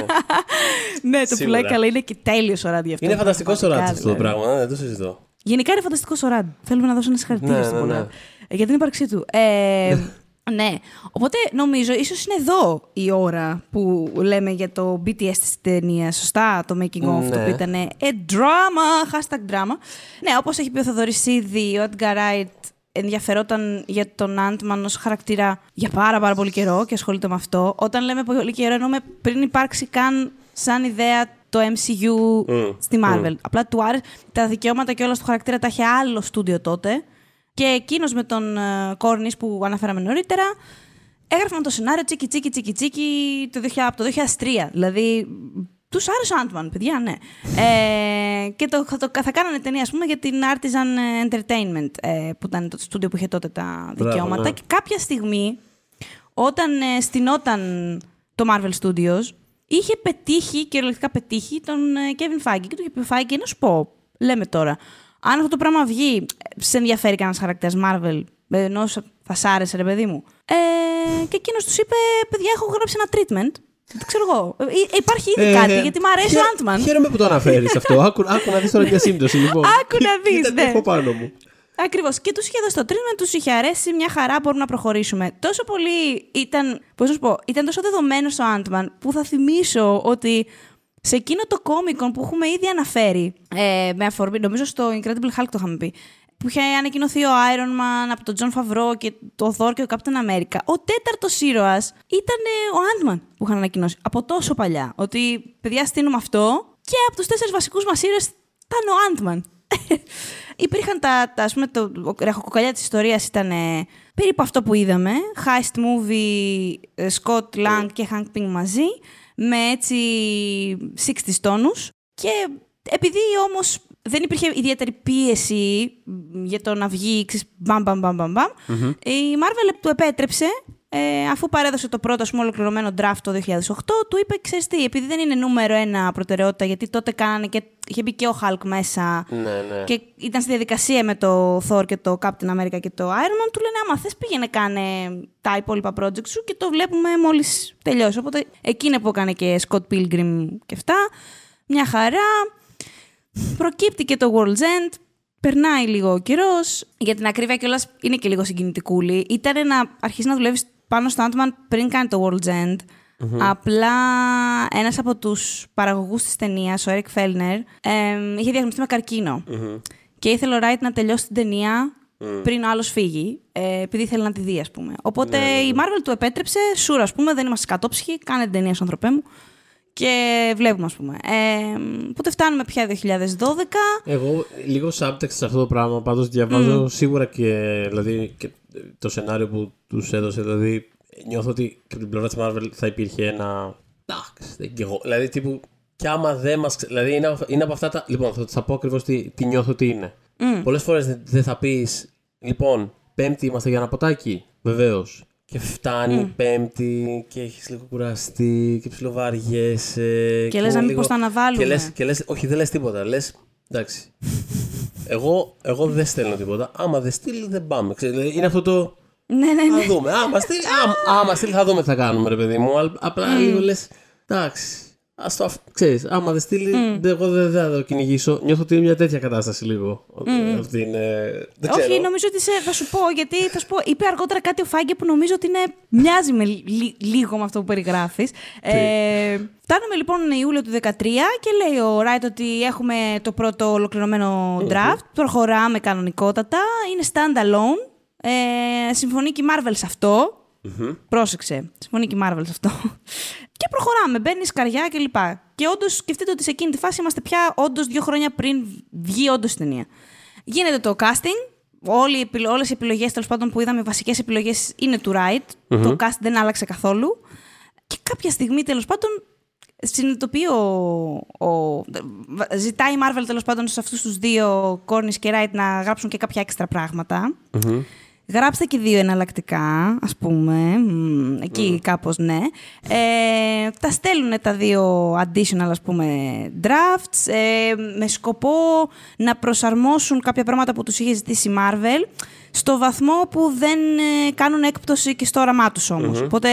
ναι το πουλάει καλά. Είναι και τέλειος ο Ράντ αυτό. Είναι φανταστικός ο Ράντ αυτό το πράγμα, δεν το συζητώ. Γενικά είναι φανταστικός ο Ράντ. Θέλουμε να δώσουμε ένα συγχαρητήριο ναι, στον ναι, ναι. για την ύπαρξή του. Ε, Ναι. Οπότε νομίζω ίσως είναι εδώ η ώρα που λέμε για το BTS της ταινίας. Σωστά, το making of, το οποίο ήταν ε, drama, hashtag drama. Ναι, όπως έχει πει ο Θοδωρής ήδη, ο Edgar Wright ενδιαφερόταν για τον Ant-Man ως χαρακτήρα για πάρα πάρα πολύ καιρό και ασχολείται με αυτό. Όταν λέμε πολύ καιρό εννοούμε πριν υπάρξει καν σαν ιδέα το MCU mm. στη Marvel. Mm. Απλά του άρεσε τα δικαιώματα και όλα του χαρακτήρα τα είχε άλλο στούντιο τότε. Και εκείνος με τον uh, που αναφέραμε νωρίτερα έγραφαν το σενάριο τσίκι τσίκι τσίκι τσίκι το 2000, από το 2003. Δηλαδή τους άρεσε ο Ant-Man, παιδιά, ναι. ε, και το, το, θα κάνανε ταινία, ας πούμε, για την Artisan Entertainment, ε, που ήταν το στούντιο που είχε τότε τα δικαιώματα. Ναι. Και κάποια στιγμή, όταν ε, στηνόταν το Marvel Studios, είχε πετύχει, κυριολεκτικά πετύχει, τον ε, Kevin Feige. Και του είχε πει: Feige, να σου πω, λέμε τώρα, αν αυτό το πράγμα βγει, σε ενδιαφέρει κανένας χαρακτήρας Marvel, ενώ θα σ' άρεσε, ρε παιδί μου. Ε, και εκείνος τους είπε: Παιδιά, έχω γράψει ένα treatment δεν ξέρω εγώ. Ε, υπάρχει ήδη ε, κάτι, γιατί μου αρέσει ο Άντμαν. Χαίρομαι που το αναφέρεις αυτό. Άκου, άκου να δεις τώρα μια σύμπτωση. Λοιπόν. Άκου να δεις. Ναι. Έχω πάνω μου. Ακριβώς. Και τους είχε δώσει το τρίμηνο, τους είχε αρέσει μια χαρά, μπορούμε να προχωρήσουμε. Τόσο πολύ ήταν. Πώς να σου πω, ήταν τόσο δεδομένος ο Άντμαν που θα θυμίσω ότι σε εκείνο το Comic-Con που έχουμε ήδη αναφέρει, ε, με αφορμή, νομίζω στο Incredible Hulk το είχαμε πει, που είχε ανακοινωθεί ο Iron Man από τον Jon Favreau και το Thor και ο Captain America. Ο τέταρτος ήρωας ήταν ο Ant-Man που είχαν ανακοινώσει από τόσο παλιά. Ότι παιδιά στήνουμε αυτό και από τους τέσσερις βασικούς μας ήρωες ήταν ο Ant-Man. Υπήρχαν τα, τα ας πούμε, το ραχοκοκαλιά της ιστορίας ήταν περίπου αυτό που είδαμε. Heist movie, ε, Scott Lang και Hank Pym μαζί, με έτσι 60 τόνους. Και επειδή όμως δεν υπήρχε ιδιαίτερη πίεση για το να βγει, ξέρεις, μπαμ, μπαμ, μπαμ, μπαμ. Mm-hmm. Η Marvel του επέτρεψε, ε, αφού παρέδωσε το πρώτο, ας πούμε, ολοκληρωμένο draft το 2008, του είπε, ξέρεις τι, επειδή δεν είναι νούμερο ένα προτεραιότητα, γιατί τότε κάνανε και είχε μπει και ο Hulk μέσα ναι, ναι. και ήταν στη διαδικασία με το Thor και το Captain America και το Iron Man, του λένε, άμα θες πήγαινε κάνε τα υπόλοιπα project σου και το βλέπουμε μόλις τελειώσει. Οπότε εκείνη που έκανε και Scott Pilgrim και αυτά, μια χαρά. Προκύπτει και το World's End, περνάει λίγο ο καιρός. Για την ακρίβεια κιόλας είναι και λίγο συγκινητικούλη. Ήταν να αρχίσει να δουλεύεις πάνω στο Ant-Man πριν κάνει το World's End. Απλά ένας από τους παραγωγούς της ταινίας, ο Eric Fellner, είχε διαγνωστεί με καρκινο Και ήθελε ο Ράιτ να τελειώσει την ταινία πριν ο άλλος φύγει, ε, επειδή ήθελε να τη δει, ας πούμε. Οπότε ναι, ναι, η ναι. Marvel του επέτρεψε, σούρα, ας πούμε, δεν είμαστε κατόψυχοι, κάνε την ταινία στον ανθρωπέ μου. Και βλέπουμε, ας πούμε. Ε, πότε φτάνουμε πια 2012. Εγώ λίγο subtext σε αυτό το πράγμα. Πάντως διαβάζω σίγουρα και, δηλαδή, και το σενάριο που τους έδωσε. Δηλαδή, νιώθω ότι και από την πλευρά της Marvel θα υπήρχε ένα. Εντάξει, και εγώ. Δηλαδή, τύπου. Και άμα δεν μας. Δηλαδή, είναι, είναι από αυτά τα. Λοιπόν, θα, θα πω ακριβώς τι, τι νιώθω ότι είναι. Mm. Πολλές φορές δεν θα πεις. Λοιπόν, Πέμπτη είμαστε για ένα ποτάκι. Βεβαίως. Και φτάνει mm. Πέμπτη και έχεις λίγο κουραστεί και ψιλοβαριέσαι. Και, και λες να μην πώ θα αναβάλουμε. Και λες, και λες, όχι, δεν λες τίποτα. Λες, εντάξει. εγώ, εγώ δεν στέλνω τίποτα. Άμα δεν στείλει, δεν πάμε. Ξέρετε, είναι αυτό το. Ναι, ναι, ναι. Θα δούμε. Άμα στείλει, άμα, άμα στείλει θα δούμε τι θα κάνουμε, ρε παιδί μου. Απλά mm. λίγο λες. Εντάξει. Α το αφ... ξέρεις, άμα δεν στείλει, mm. εγώ δεν θα το κυνηγήσω. Νιώθω ότι είναι μια τέτοια κατάσταση λίγο. Mm. Αυτή είναι... Δεν Όχι, νομίζω ότι σε... θα σου πω, γιατί θα σου πω, είπε αργότερα κάτι ο Φάγκε που νομίζω ότι είναι... μοιάζει με λίγο με αυτό που περιγράφεις. ε, φτάνουμε λοιπόν Ιούλιο του 2013 και λέει ο Ράιτ ότι έχουμε το πρώτο ολοκληρωμένο draft. Mm-hmm. Προχωράμε κανονικότατα. Είναι stand-alone. Ε, συμφωνεί και η Marvel σε αυτό. Mm-hmm. Πρόσεξε. Συμφωνεί και η Marvel σε αυτό. Και προχωράμε, μπαίνει σκαριά κλπ. Και, και όντως σκεφτείτε ότι σε εκείνη τη φάση είμαστε πια όντως δύο χρόνια πριν βγει όντως η ταινία. Γίνεται το casting. Όλες οι επιλογές τέλος πάντων που είδαμε, οι βασικές επιλογές είναι του Wright. Το cast δεν άλλαξε καθόλου. Και κάποια στιγμή τέλος πάντων συνειδητοποιεί ο, ο, ζητάει η Marvel τέλος πάντων σε αυτούς τους δύο, Κόρνη και Wright, να γράψουν και κάποια έξτρα Γράψτε και δύο εναλλακτικά, ας πούμε. Εκεί mm. κάπως ναι. Ε, τα στέλνουν τα δύο additional, ας πούμε, drafts ε, με σκοπό να προσαρμόσουν κάποια πράγματα που τους είχε ζητήσει η Marvel στο βαθμό που δεν ε, κάνουν έκπτωση και στο όραμά τους όμως. Οπότε,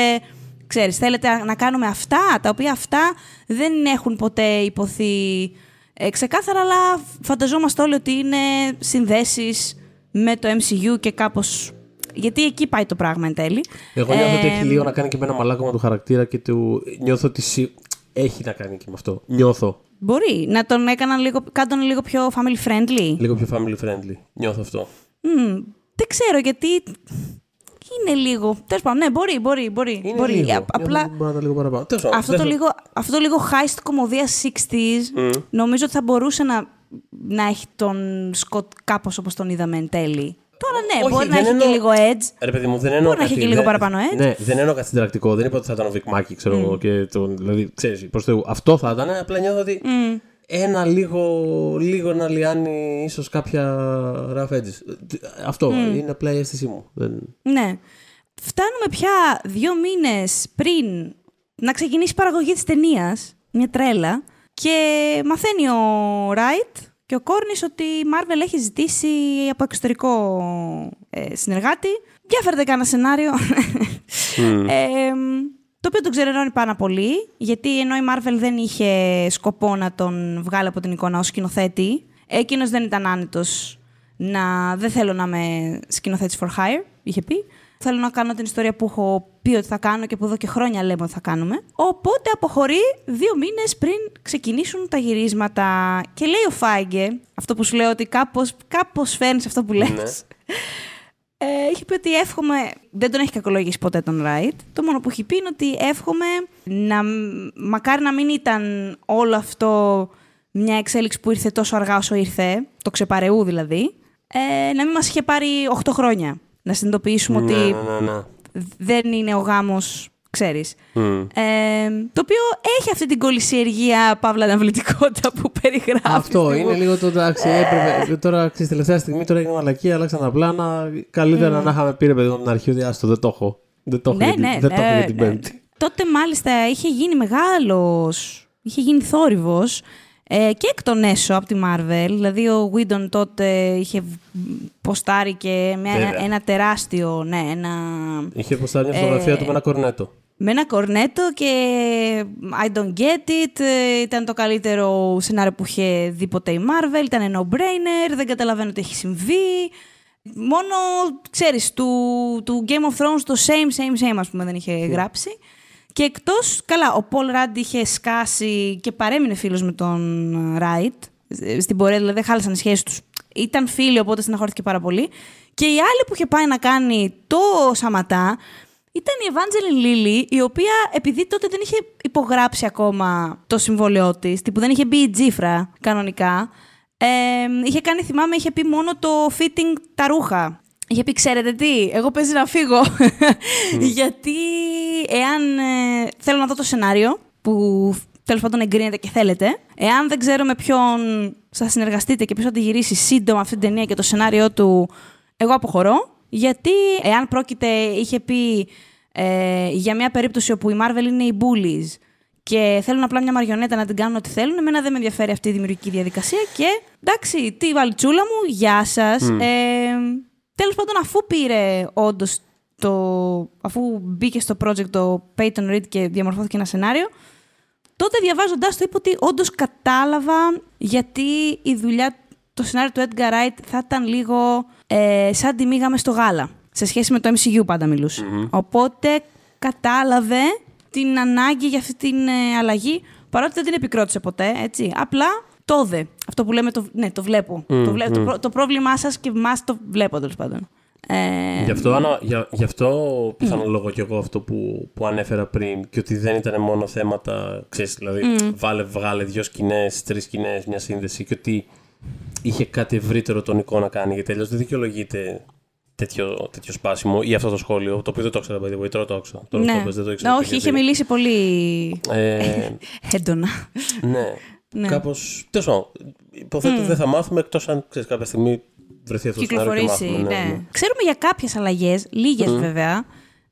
ξέρεις, θέλετε να κάνουμε αυτά, τα οποία αυτά δεν έχουν ποτέ υποθεί ε, ξεκάθαρα, αλλά φανταζόμαστε όλοι ότι είναι συνδέσεις με το MCU και κάπως γιατί εκεί πάει το πράγμα εν τέλει. Εγώ νιώθω ότι έχει λίγο να κάνει και με ένα μαλάκωμα του χαρακτήρα και του. Νιώθω ότι έχει να κάνει και με αυτό. Νιώθω. Μπορεί. Να τον έκαναν λίγο, κάνουν λίγο πιο family friendly. Λίγο πιο family friendly. Νιώθω αυτό. Mm, δεν ξέρω γιατί. Είναι λίγο. Τέλος πάντων, ναι, μπορεί, μπορεί. μπορεί, Είναι μπορεί. λίγο. Απλά Μπορεί να το λίγο παραπάνω. Τέλος πάντων, αυτό δεν το, θα- λίγο, αυτό το λίγο high στην κομμωδία 60s νομίζω ότι θα μπορούσε να, να έχει τον Σκοτ κάπως όπως τον είδαμε εν τέλει. Τώρα ναι, Όχι, μπορεί να δεν έχει και εννοώ- λίγο edge. Ρε παιδί μου, δεν εννοώ. Μπορεί να έχει κάτι- και λίγο δεν- παραπάνω edge. Ναι, δεν εννοώ κάτι συνταρακτικό. Δεν είπα ότι θα ήταν ο Βικμάκη, ξέρω εγώ. Και τον, δηλαδή, ξέρεις, προς Θεού. Αυτό θα ήταν. Απλά νιώθω ότι ένα λίγο, λίγο να λιάνει ίσως κάποια rough edges. Αυτό είναι απλά η αίσθησή μου. Δεν... Ναι. Φτάνουμε πια δύο μήνες πριν να ξεκινήσει η παραγωγή της ταινίας, μια τρέλα, και μαθαίνει ο Ράιτ και ο Κόρνης ότι η Marvel έχει ζητήσει από εξωτερικό ε, συνεργάτη. Για φέρτε κάνα σενάριο. Ε, το οποίο τον ξερερώνει πάρα πολύ, γιατί ενώ η Marvel δεν είχε σκοπό να τον βγάλει από την εικόνα ως σκηνοθέτη, εκείνος δεν ήταν άνετος να δεν θέλω να είμαι σκηνοθέτης for hire, είχε πει. Θέλω να κάνω την ιστορία που έχω πει ότι θα κάνω και που εδώ και χρόνια λέμε ότι θα κάνουμε. Οπότε αποχωρεί δύο μήνες πριν ξεκινήσουν τα γυρίσματα. Και λέει ο Φάγκε, αυτό που σου λέω ότι κάπως, κάπως φέρνεις αυτό που λες. Ε, έχει πει ότι εύχομαι. Δεν τον έχει κακολογήσει ποτέ τον Ράιτ. Το μόνο που έχει πει είναι ότι εύχομαι να. Μακάρι να μην ήταν όλο αυτό μια εξέλιξη που ήρθε τόσο αργά όσο ήρθε, το ξεπαρεού δηλαδή, ε, να μην μας είχε πάρει 8 χρόνια. Να συνειδητοποιήσουμε ότι Ναι, ναι, ναι, ναι. Δεν είναι ο γάμος, ξέρεις. Μμ. Ε, το οποίο έχει αυτή την κολυσιεργία, παύλα αναβλητικότητα που περιγράφεις. Αυτό είναι λίγο το εντάξει. Έπρεπε, τώρα ξέρεις, τελευταία στιγμή τώρα έγινε μαλακή, αλλάξαν τα πλάνα. Καλύτερα να είχαμε πει ρε παιδί μου από την αρχή ότι άστο δεν το έχω. Δεν το έχω, Ναι, για, την- ναι, δεν το έχω ναι, για την ναι. Πέμπτη. Τότε μάλιστα είχε γίνει μεγάλος, είχε γίνει θόρυβος ε, και εκ των έσω από τη Marvel. Δηλαδή ο Whedon τότε είχε ποστάρει και με ένα, Βέβαια. ένα τεράστιο, ναι, ένα... Είχε αποστάρει μια φωτογραφία Ε, του με ένα κορνέτο. Με ένα κορνέτο και I don't get it. ε, Ήταν το καλύτερο σενάριο που είχε δει ποτέ η Marvel. Ήταν no-brainer. Δεν καταλαβαίνω τι έχει συμβεί. Μόνο, ξέρεις, του, του Game of Thrones το same, same, same, ας πούμε, δεν είχε γράψει. Και εκτός, καλά, ο Paul Rudd είχε σκάσει και παρέμεινε φίλος με τον Ράιτ. Στην πορεία, δηλαδή, δεν χάλασαν οι σχέσεις τους. Ήταν φίλοι, οπότε στεναχωρήθηκε πάρα πολύ. Και η άλλη που είχε πάει να κάνει το Σαματά ήταν η Evangeline Lilly, η οποία επειδή τότε δεν είχε υπογράψει ακόμα το συμβόλαιό της, που δεν είχε μπει η τζίφρα κανονικά, ε, είχε κάνει, θυμάμαι, είχε πει μόνο το fitting τα ρούχα. Είχε πει, ξέρετε τι, εγώ παίζει να φύγω. Γιατί εάν ε, θέλω να δω το σενάριο, που τέλος πάντων εγκρίνετε και θέλετε, εάν δεν ξέρω με ποιον θα συνεργαστείτε και ποιος θα τη γυρίσει σύντομα αυτή την ταινία και το σενάριό του, εγώ αποχωρώ. Γιατί εάν πρόκειται, είχε πει ε, για μια περίπτωση όπου η Marvel είναι οι bullies και θέλουν απλά μια μαριονέτα να την κάνουν ό,τι θέλουν, εμένα δεν με ενδιαφέρει αυτή η δημιουργική διαδικασία και εντάξει, τι βαλτσούλα μου, γεια σας. Ε, τέλος πάντων, αφού πήρε όντως το... αφού μπήκε στο project το Peyton Reed και διαμορφώθηκε ένα σενάριο, τότε διαβάζοντάς το είπα ότι όντως κατάλαβα γιατί η δουλειά, το σενάριο του Edgar Wright θα ήταν λίγο ε, σαν τη μήγαμε στο γάλα. Σε σχέση με το MCU πάντα μιλούσε. Οπότε κατάλαβε την ανάγκη για αυτή την ε, αλλαγή, παρότι δεν την επικρότησε ποτέ, έτσι. Απλά το δε. Αυτό που λέμε, το, ναι, το βλέπω. το, βλέ- το, πρό- το πρόβλημά σας και εμάς το βλέπω, τέλος πάντων. Ε, Γι' αυτό, Άννα, για, γι' αυτό πιθανολογώ κι εγώ αυτό που, που ανέφερα πριν και ότι δεν ήταν μόνο θέματα, ξέρεις, δηλαδή βάλε, βγάλε δύο σκηνές, τρεις σκηνές, μια σύνδεση και ότι είχε κάτι ευρύτερο τονικό να κάνει γιατί αλλιώς δεν δικαιολογείται τέτοιο, τέτοιο σπάσιμο ή αυτό το σχόλιο, το οποίο δεν το ήξερα, by the way, τώρα το ήξερα. Τώρα ναι. το είπες, δεν το ήξερα. Όχι, είχε μιλήσει πολύ Ε, έντονα. ναι, Ναι. κάπως, τέλος πάντων, υποθέτω δεν θα μάθουμε εκτός αν, ξέρεις, κάποια στιγμή βρεθεί αυτό το σενάριο και κυκλοφορήσει. μάθουμε. ναι. Ξέρουμε για κάποιες αλλαγές, λίγες βέβαια.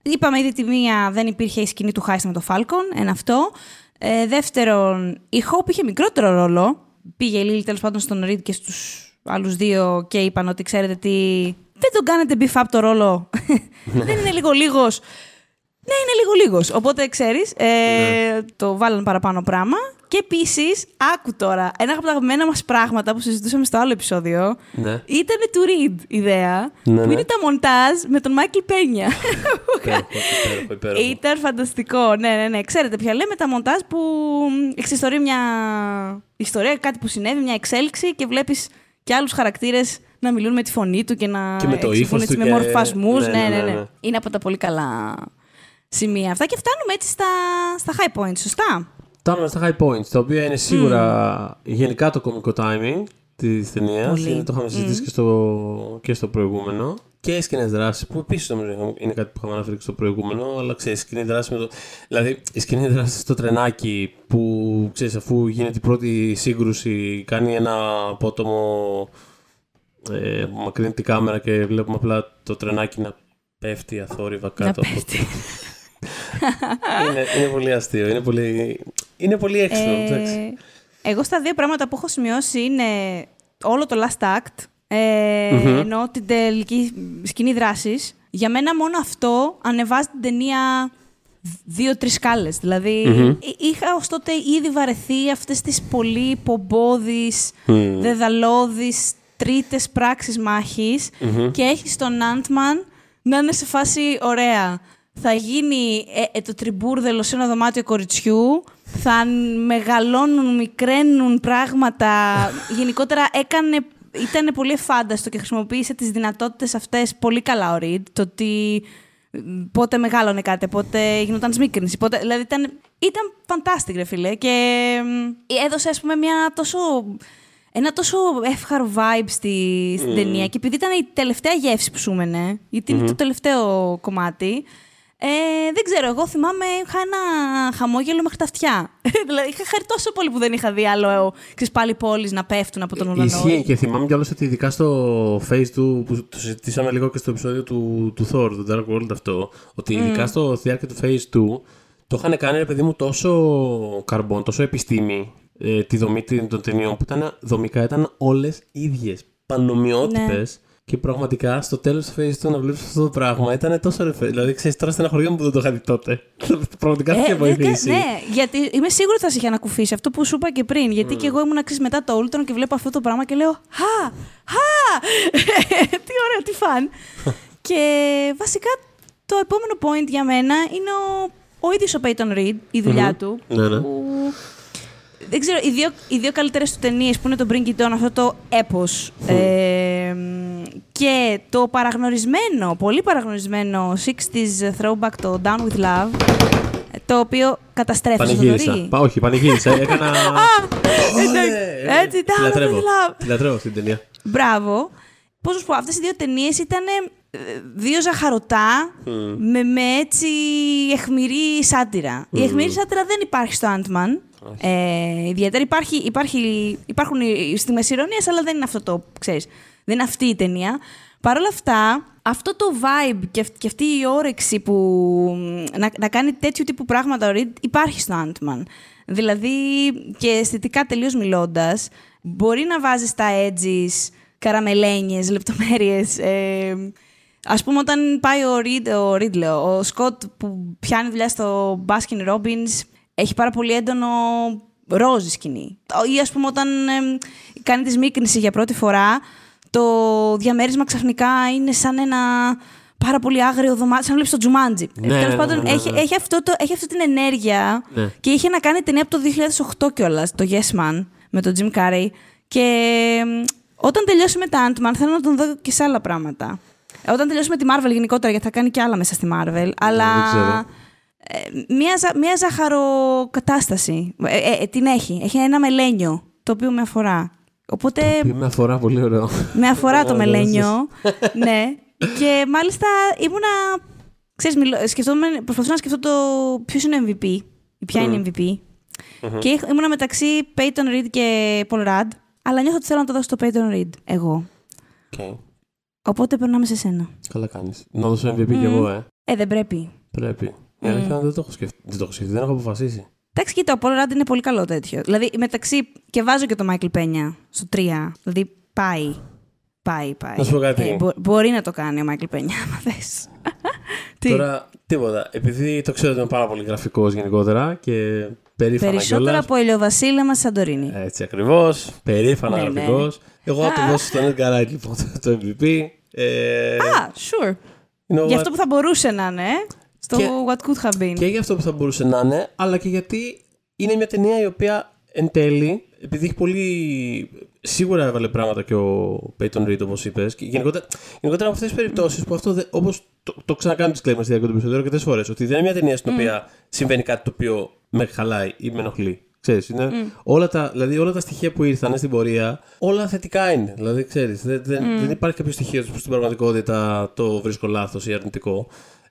Είπαμε ήδη τη μία δεν υπήρχε η σκηνή του Χάιστα με το Falcon, ένα αυτό. Ε, δεύτερον, η Hope είχε μικρότερο ρόλο. Πήγε η Λίλη τέλος πάντων στον Reed και στους άλλους δύο και είπαν ότι ξέρετε τι. Δεν τον κάνετε beef up το ρόλο. δεν είναι λίγο λίγος. Ναι, είναι λίγο λίγος. Οπότε ξέρεις, ε, το βάλαν παραπάνω πράγμα. Και επίσης, άκου τώρα, ένα από τα αγαπημένα μας πράγματα που συζητούσαμε στο άλλο επεισόδιο Ναι. ήταν του Reed ιδέα, Ναι, που ναι. είναι τα μοντάζ με τον Μάικλ Πένια. Υπέροχο, υπέροχο, υπέροχο. Ήταν φανταστικό. Ναι, ναι, ναι. Ξέρετε ποια λέμε τα μοντάζ που εξιστορεί μια ιστορία, κάτι που συνέβη, μια εξέλιξη και βλέπεις και άλλους χαρακτήρες να μιλούν με τη φωνή του και να Και με το εξηγούν ύφος έτσι του με και- μορφασμούς. ναι, Ναι, ναι, ναι, ναι, ναι, ναι. Είναι από τα πολύ καλά σημεία αυτά και φτάνουμε έτσι στα, στα high points, σωστά; Φτάνουμε στα high points, τα οποία είναι σίγουρα γενικά το κομικό timing της ταινίας. Πολύ. Το είχαμε συζητήσει και, στο, και στο προηγούμενο. Και οι σκηνές δράσης, που επίσης νομίζω είναι κάτι που είχαμε αναφέρει και στο προηγούμενο, αλλά ξέρεις, σκηνή δράσης με το. Δηλαδή, η σκηνή δράσης στο τρενάκι που ξέρεις, αφού γίνεται η πρώτη σύγκρουση, κάνει ένα απότομο. Ε, μακρύνει την κάμερα και βλέπουμε απλά το τρενάκι να πέφτει αθόρυβα κάτω να από πέφτει. είναι, είναι πολύ αστείο. Είναι πολύ, είναι πολύ έξυπνο. εντάξει. Ε, εγώ στα δύο πράγματα που έχω σημειώσει είναι όλο το last act, ε, Μμμ. ενώ την τελική σκηνή δράσης. Για μένα μόνο αυτό ανεβάζει την ταινία δύο-τρεις σκάλες. Δηλαδή, Μμμ. εί- είχα ως τότε ήδη βαρεθεί αυτές τις πολύ πομπόδει, Μμ. δεδαλώδεις τρίτες πράξεις μάχης Μμμ. και έχεις τον Ant-Man να είναι σε φάση ωραία. Θα γίνει ε, ε, το τριμπούρδελο σε ένα δωμάτιο κοριτσιού, θα μεγαλώνουν, μικραίνουν πράγματα. Γενικότερα έκανε, ήταν πολύ εφάνταστο και χρησιμοποίησε τις δυνατότητες αυτές πολύ καλά ο Reed. Το ότι μ, πότε μεγάλωνε κάτι, πότε γινόταν σμίκρινση. Πότε, δηλαδή ήταν, ήταν fantastic, ρε φίλε. Και μ, έδωσε, ας πούμε, μια τόσο ένα τόσο εύχαρο vibe στη, στην ταινία και επειδή ήταν η τελευταία γεύση που σούμενε, γιατί είναι το τελευταίο κομμάτι, ε, δεν ξέρω, εγώ θυμάμαι είχα ένα χαμόγελο μέχρι τα αυτιά. δηλαδή είχα χαρεί τόσο πολύ που δεν είχα δει άλλο ε, ξέρεις, πάλι πόλεις να πέφτουν από τον ουρανό. Ισχύει και θυμάμαι κιόλας ότι ειδικά στο face του, που το συζητήσαμε λίγο και στο επεισόδιο του, του Thor, του Dark World αυτό, ότι ειδικά στο διάρκεια του face του, το είχαν κάνει, ρε παιδί μου, τόσο καρμπόν, τόσο επιστήμη, ε, τη δομή των ταινιών, που ήταν, δομικά ήταν όλες ίδιες, πανομοιότυπες. Και πραγματικά στο τέλος του face του να βλέπεις αυτό το πράγμα ήταν τόσο ρεφέ. Δηλαδή, ξέρεις τώρα στεναχωριέμαι που δεν το είχα δει τότε. πραγματικά θα είχε Ε, δεν κα- βοηθήσει. ναι, γιατί είμαι σίγουρη ότι θα σε είχε ανακουφίσει αυτό που σου είπα και πριν. Γιατί και εγώ ήμουν αξίζει μετά το Ultron και βλέπω αυτό το πράγμα και λέω Χα! Χα! τι ωραίο, τι φαν. και βασικά το επόμενο point για μένα είναι ο, ο ίδιος ο Peyton Reed, η δουλειά του. Ναι, ναι. Που, δεν ξέρω, οι δύο, οι δύο καλύτερες του ταινίες που είναι το Bring It On, αυτό το έπος ε, και το παραγνωρισμένο, πολύ παραγνωρισμένο 60s throwback το Down With Love το οποίο καταστρέφει στο Πανηγύρισα. Πα, όχι, πανηγύρισα. Έκανα. Εντάξει, Ωραία. έτσι, Τη Down With λατρεύω. Love. Τη λατρεύω αυτή την ταινία. Μπράβο. Πώς να σου πω, αυτές οι δύο ταινίες ήταν ε, δύο ζαχαρωτά με, με έτσι εχμηρή σάτυρα. Η εχμηρή σάτυρα δεν υπάρχει στο Ant-Man. Ε, ιδιαίτερα υπάρχει, υπάρχει, υπάρχουν οι στιγμές ηρωνίας, αλλά δεν είναι αυτό το, ξέρεις, δεν είναι αυτή η ταινία. Παρ' όλα αυτά, αυτό το vibe και, αυ- και αυτή η όρεξη που μ, να, να κάνει τέτοιου τύπου πράγματα ο Reed υπάρχει στο Ant-Man. Δηλαδή, και αισθητικά τελείως μιλώντας, μπορεί να βάζεις τα edges, καραμελένιες, λεπτομέρειες. Ε, ας πούμε, όταν πάει ο Reed, ο Reed λέω, ο Σκοτ που πιάνει δουλειά στο Baskin Robbins, έχει πάρα πολύ έντονο ρόζι σκηνή. Ή ας πούμε όταν ε, κάνει τη σμίκρινση για πρώτη φορά, το διαμέρισμα ξαφνικά είναι σαν ένα πάρα πολύ άγριο δωμάτιο, σαν να βλέπεις το Τζουμάντζι. Ναι, Τέλος ναι, ναι, πάντων, ναι, ναι, έχει, ναι. έχει, αυτό το, έχει αυτή την ενέργεια Ναι. και είχε να κάνει ταινία από το 2008 κιόλας, το Yes Man, με τον Jim Carrey. Και μ, όταν τελειώσει με τα Ant-Man, θέλω να τον δω και σε άλλα πράγματα. Ε, Όταν τελειώσει με τη Marvel γενικότερα, γιατί θα κάνει και άλλα μέσα στη Marvel. Αλλά δεν ξέρω. Ε, μια, ζα- μια ζαχαροκατάσταση. Ε, ε, ε, την έχει. Έχει ένα μελένιο, το οποίο με αφορά. Οπότε Με αφορά πολύ ωραίο. με αφορά το Ωραία, μελένιο. ναι. Και μάλιστα ήμουνα. Ξέρεις, μιλώ, σκεφτόμουν, προσπαθούσα να σκεφτώ το ποιος είναι ο MVP. Ή ποια είναι η MVP. Και είχ- ήμουνα μεταξύ Peyton Reed και Paul Rudd. Αλλά νιώθω ότι θέλω να το δώσω στο Peyton Reed. Εγώ. Οκ. Οπότε περνάμε σε σένα. Καλά κάνεις. Να δώσω MVP κι εγώ, ε. Ε, δεν πρέπει. Πρέπει. Η αλήθεια είναι ότι δεν το έχω σκεφτεί. Δεν το έχω σκεφτεί, δεν έχω αποφασίσει. Εντάξει, κοίτα, ο Paul Rudd είναι πολύ καλό τέτοιο. Δηλαδή, μεταξύ. Και βάζω και το Michael Peña στο 3. Δηλαδή, πάει. Πάει, πάει. Να σου πω κάτι. Ε, μπο- μπορεί να το κάνει ο Michael Peña, άμα θες. Τι; Τώρα, τίποτα. Επειδή το ξέρω ότι είμαι πάρα πολύ γραφικός γενικότερα και Περήφανα Περισσότερο κιόλας. από ηλιοβασίλεμα Σαντορίνη. Έτσι ακριβώς. Περήφανα Ναι, ναι. γραφικός. Εγώ θα το δώσω στον Edgar Wright λοιπόν το MVP. Ε, Α, sure. you know Γι' what? αυτό που θα μπορούσε να είναι. Ε, Στο Και- What Could Have Been. Και για αυτό που θα μπορούσε να είναι, αλλά και γιατί είναι μια ταινία η οποία εν τέλει, επειδή έχει πολύ. Σίγουρα έβαλε πράγματα και ο Peyton Reed, όπως είπες. Και γενικότερα, γενικότερα από αυτές τις περιπτώσεις που αυτό, όπως το, το ξανακάνει disclaimer στη διάρκεια του επεισοδίου αρκετές φορές, ότι δεν είναι μια ταινία στην οποία συμβαίνει κάτι το οποίο με χαλάει ή με ενοχλεί. Ξέρεις, είναι όλα, τα, δηλαδή όλα τα στοιχεία που ήρθαν στην πορεία, όλα θετικά είναι. Δηλαδή, ξέρεις, δεν, δεν, δεν υπάρχει κάποιο στοιχείο που στην πραγματικότητα το βρίσκω λάθος ή αρνητικό.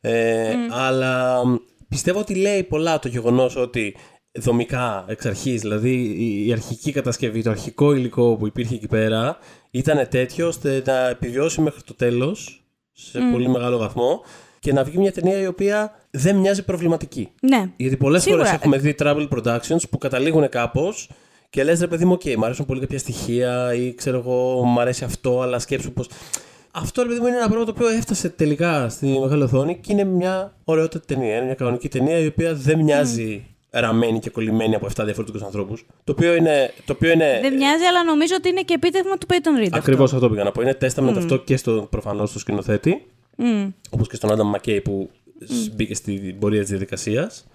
Ε, Αλλά μ, πιστεύω ότι λέει πολλά το γεγονός ότι δομικά εξ αρχής, δηλαδή η- η αρχική κατασκευή, το αρχικό υλικό που υπήρχε εκεί πέρα ήταν τέτοιο ώστε να επιβιώσει μέχρι το τέλος σε πολύ μεγάλο βαθμό και να βγει μια ταινία η οποία δεν μοιάζει προβληματική. Ναι. Γιατί πολλές Σίγουρα. φορές έχουμε δει troubled productions που καταλήγουν κάπως και λες ρε παιδί μου, οκ, μου αρέσουν πολύ κάποια στοιχεία ή ξέρω εγώ, μου αρέσει αυτό, αλλά σκέψου πως. Αυτό ρε παιδί μου είναι ένα πράγμα το οποίο έφτασε τελικά στη μεγάλη οθόνη και είναι μια ωραιότατη ταινία. Είναι μια κανονική ταινία η οποία δεν μοιάζει ραμμένη και κολλημένη από 7 διαφορετικούς ανθρώπους. Το οποίο είναι. Το οποίο είναι Δεν μοιάζει, αλλά νομίζω ότι είναι και επίτευγμα του Peyton Reed. Ακριβώς αυτό πήγα να πω. Είναι testament αυτό και στο, προφανώς στο σκηνοθέτη, Mm. όπως και στον Άνταμ Μακέι που μπήκε στην πορεία της διαδικασίας.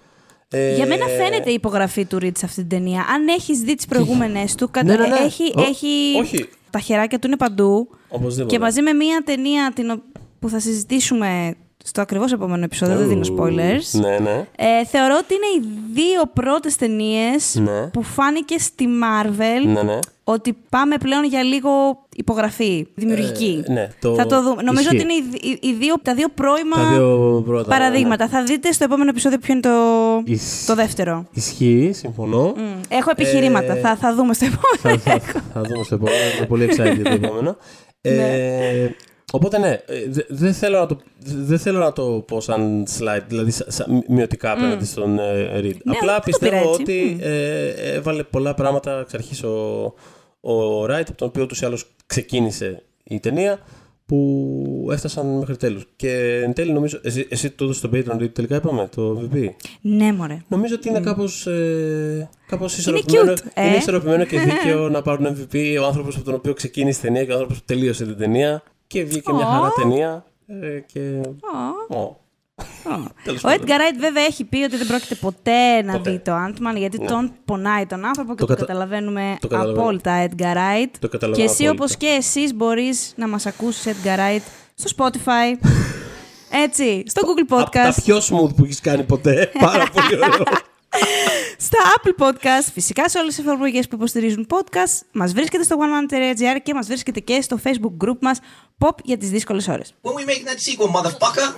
Ε, Για μένα φαίνεται η υπογραφή του Reed σε αυτή την ταινία. Αν έχεις δει τις προηγούμενες του, κατα... Ναι, ναι, ναι. Έχει, Ω, έχει... όχι. Τα χεράκια του είναι παντού. Οπωσδήποτε. Και μαζί με μία ταινία την... ο- που θα συζητήσουμε στο ακριβώς επόμενο επεισόδιο, δεν δίνω spoilers. Ναι, ναι. Ε, θεωρώ ότι είναι οι δύο πρώτες ταινίες Ναι. που φάνηκε στη Marvel Ναι, ναι. ότι πάμε πλέον για λίγο υπογραφή, δημιουργική. Ε, ναι, το- Θα το δούμε. Νομίζω ισχύει. ότι είναι οι, οι- οι δύο, τα δύο πρώιμα Τα δύο πρώτα. παραδείγματα. Θα δείτε στο επόμενο επεισόδιο ποιο είναι το, Ισ- το δεύτερο. Ισχύει, συμφωνώ. Μ, Έχω επιχειρήματα. Ε, Θα, θα δούμε στο επόμενο. θα, θα, θα δούμε στο επόμενο. Είμαι πολύ excited για το επόμενο. ε, οπότε ναι, ε, δε- δεν θέλω, να το, δεν θέλω να το πω σαν slide, δηλαδή σα- σα- μειωτικά απέναντι στον ε, Reed. Ναι, Απλά δεν το πήρα πιστεύω έτσι. ότι ε, έβαλε πολλά πράγματα εξ αρχής ο, ο Wright, από τον οποίο ούτως ή άλλως ξεκίνησε η ταινία, που έφτασαν μέχρι τέλους. Και εν τέλει νομίζω, εσύ, εσύ το έδωσες στον Patreon Reed τελικά είπαμε, το VP. ναι, μωρέ. Νομίζω ότι είναι κάπως, ε, κάπως Είναι ισορροπημένο, cute, ε. είναι ισορροπημένο και δίκαιο να πάρουν MVP ο άνθρωπος από τον οποίο ξεκίνησε η ταινία και ο άνθρωπος που τελείωσε την ταινία και βγήκε μια Ω. χαρά ταινία ε, και... Ω. Ω. Τέλος Ο πάντων. Edgar Wright βέβαια έχει πει ότι δεν πρόκειται ποτέ να Ποτέ. δει το Ant-Man γιατί Ναι. τον πονάει τον άνθρωπο και Το το, κατα- καταλαβαίνουμε το καταλαβαίνω. απόλυτα Edgar Wright. Το καταλαβαίνω και εσύ απόλυτα. όπως και εσείς μπορείς να μας ακούσεις Edgar Wright στο Spotify. Έτσι, στο Google Από τα Podcast, πιο smooth που έχεις κάνει ποτέ. Πάρα πολύ ωραίο. Στα Apple Podcast, φυσικά σε όλες τις εφαρμογές που υποστηρίζουν podcast. Μας βρίσκεται στο oneman.gr και μας βρίσκεται και στο Facebook group μας Pop για τις δύσκολες ώρες. When we making that sequel, motherfucker?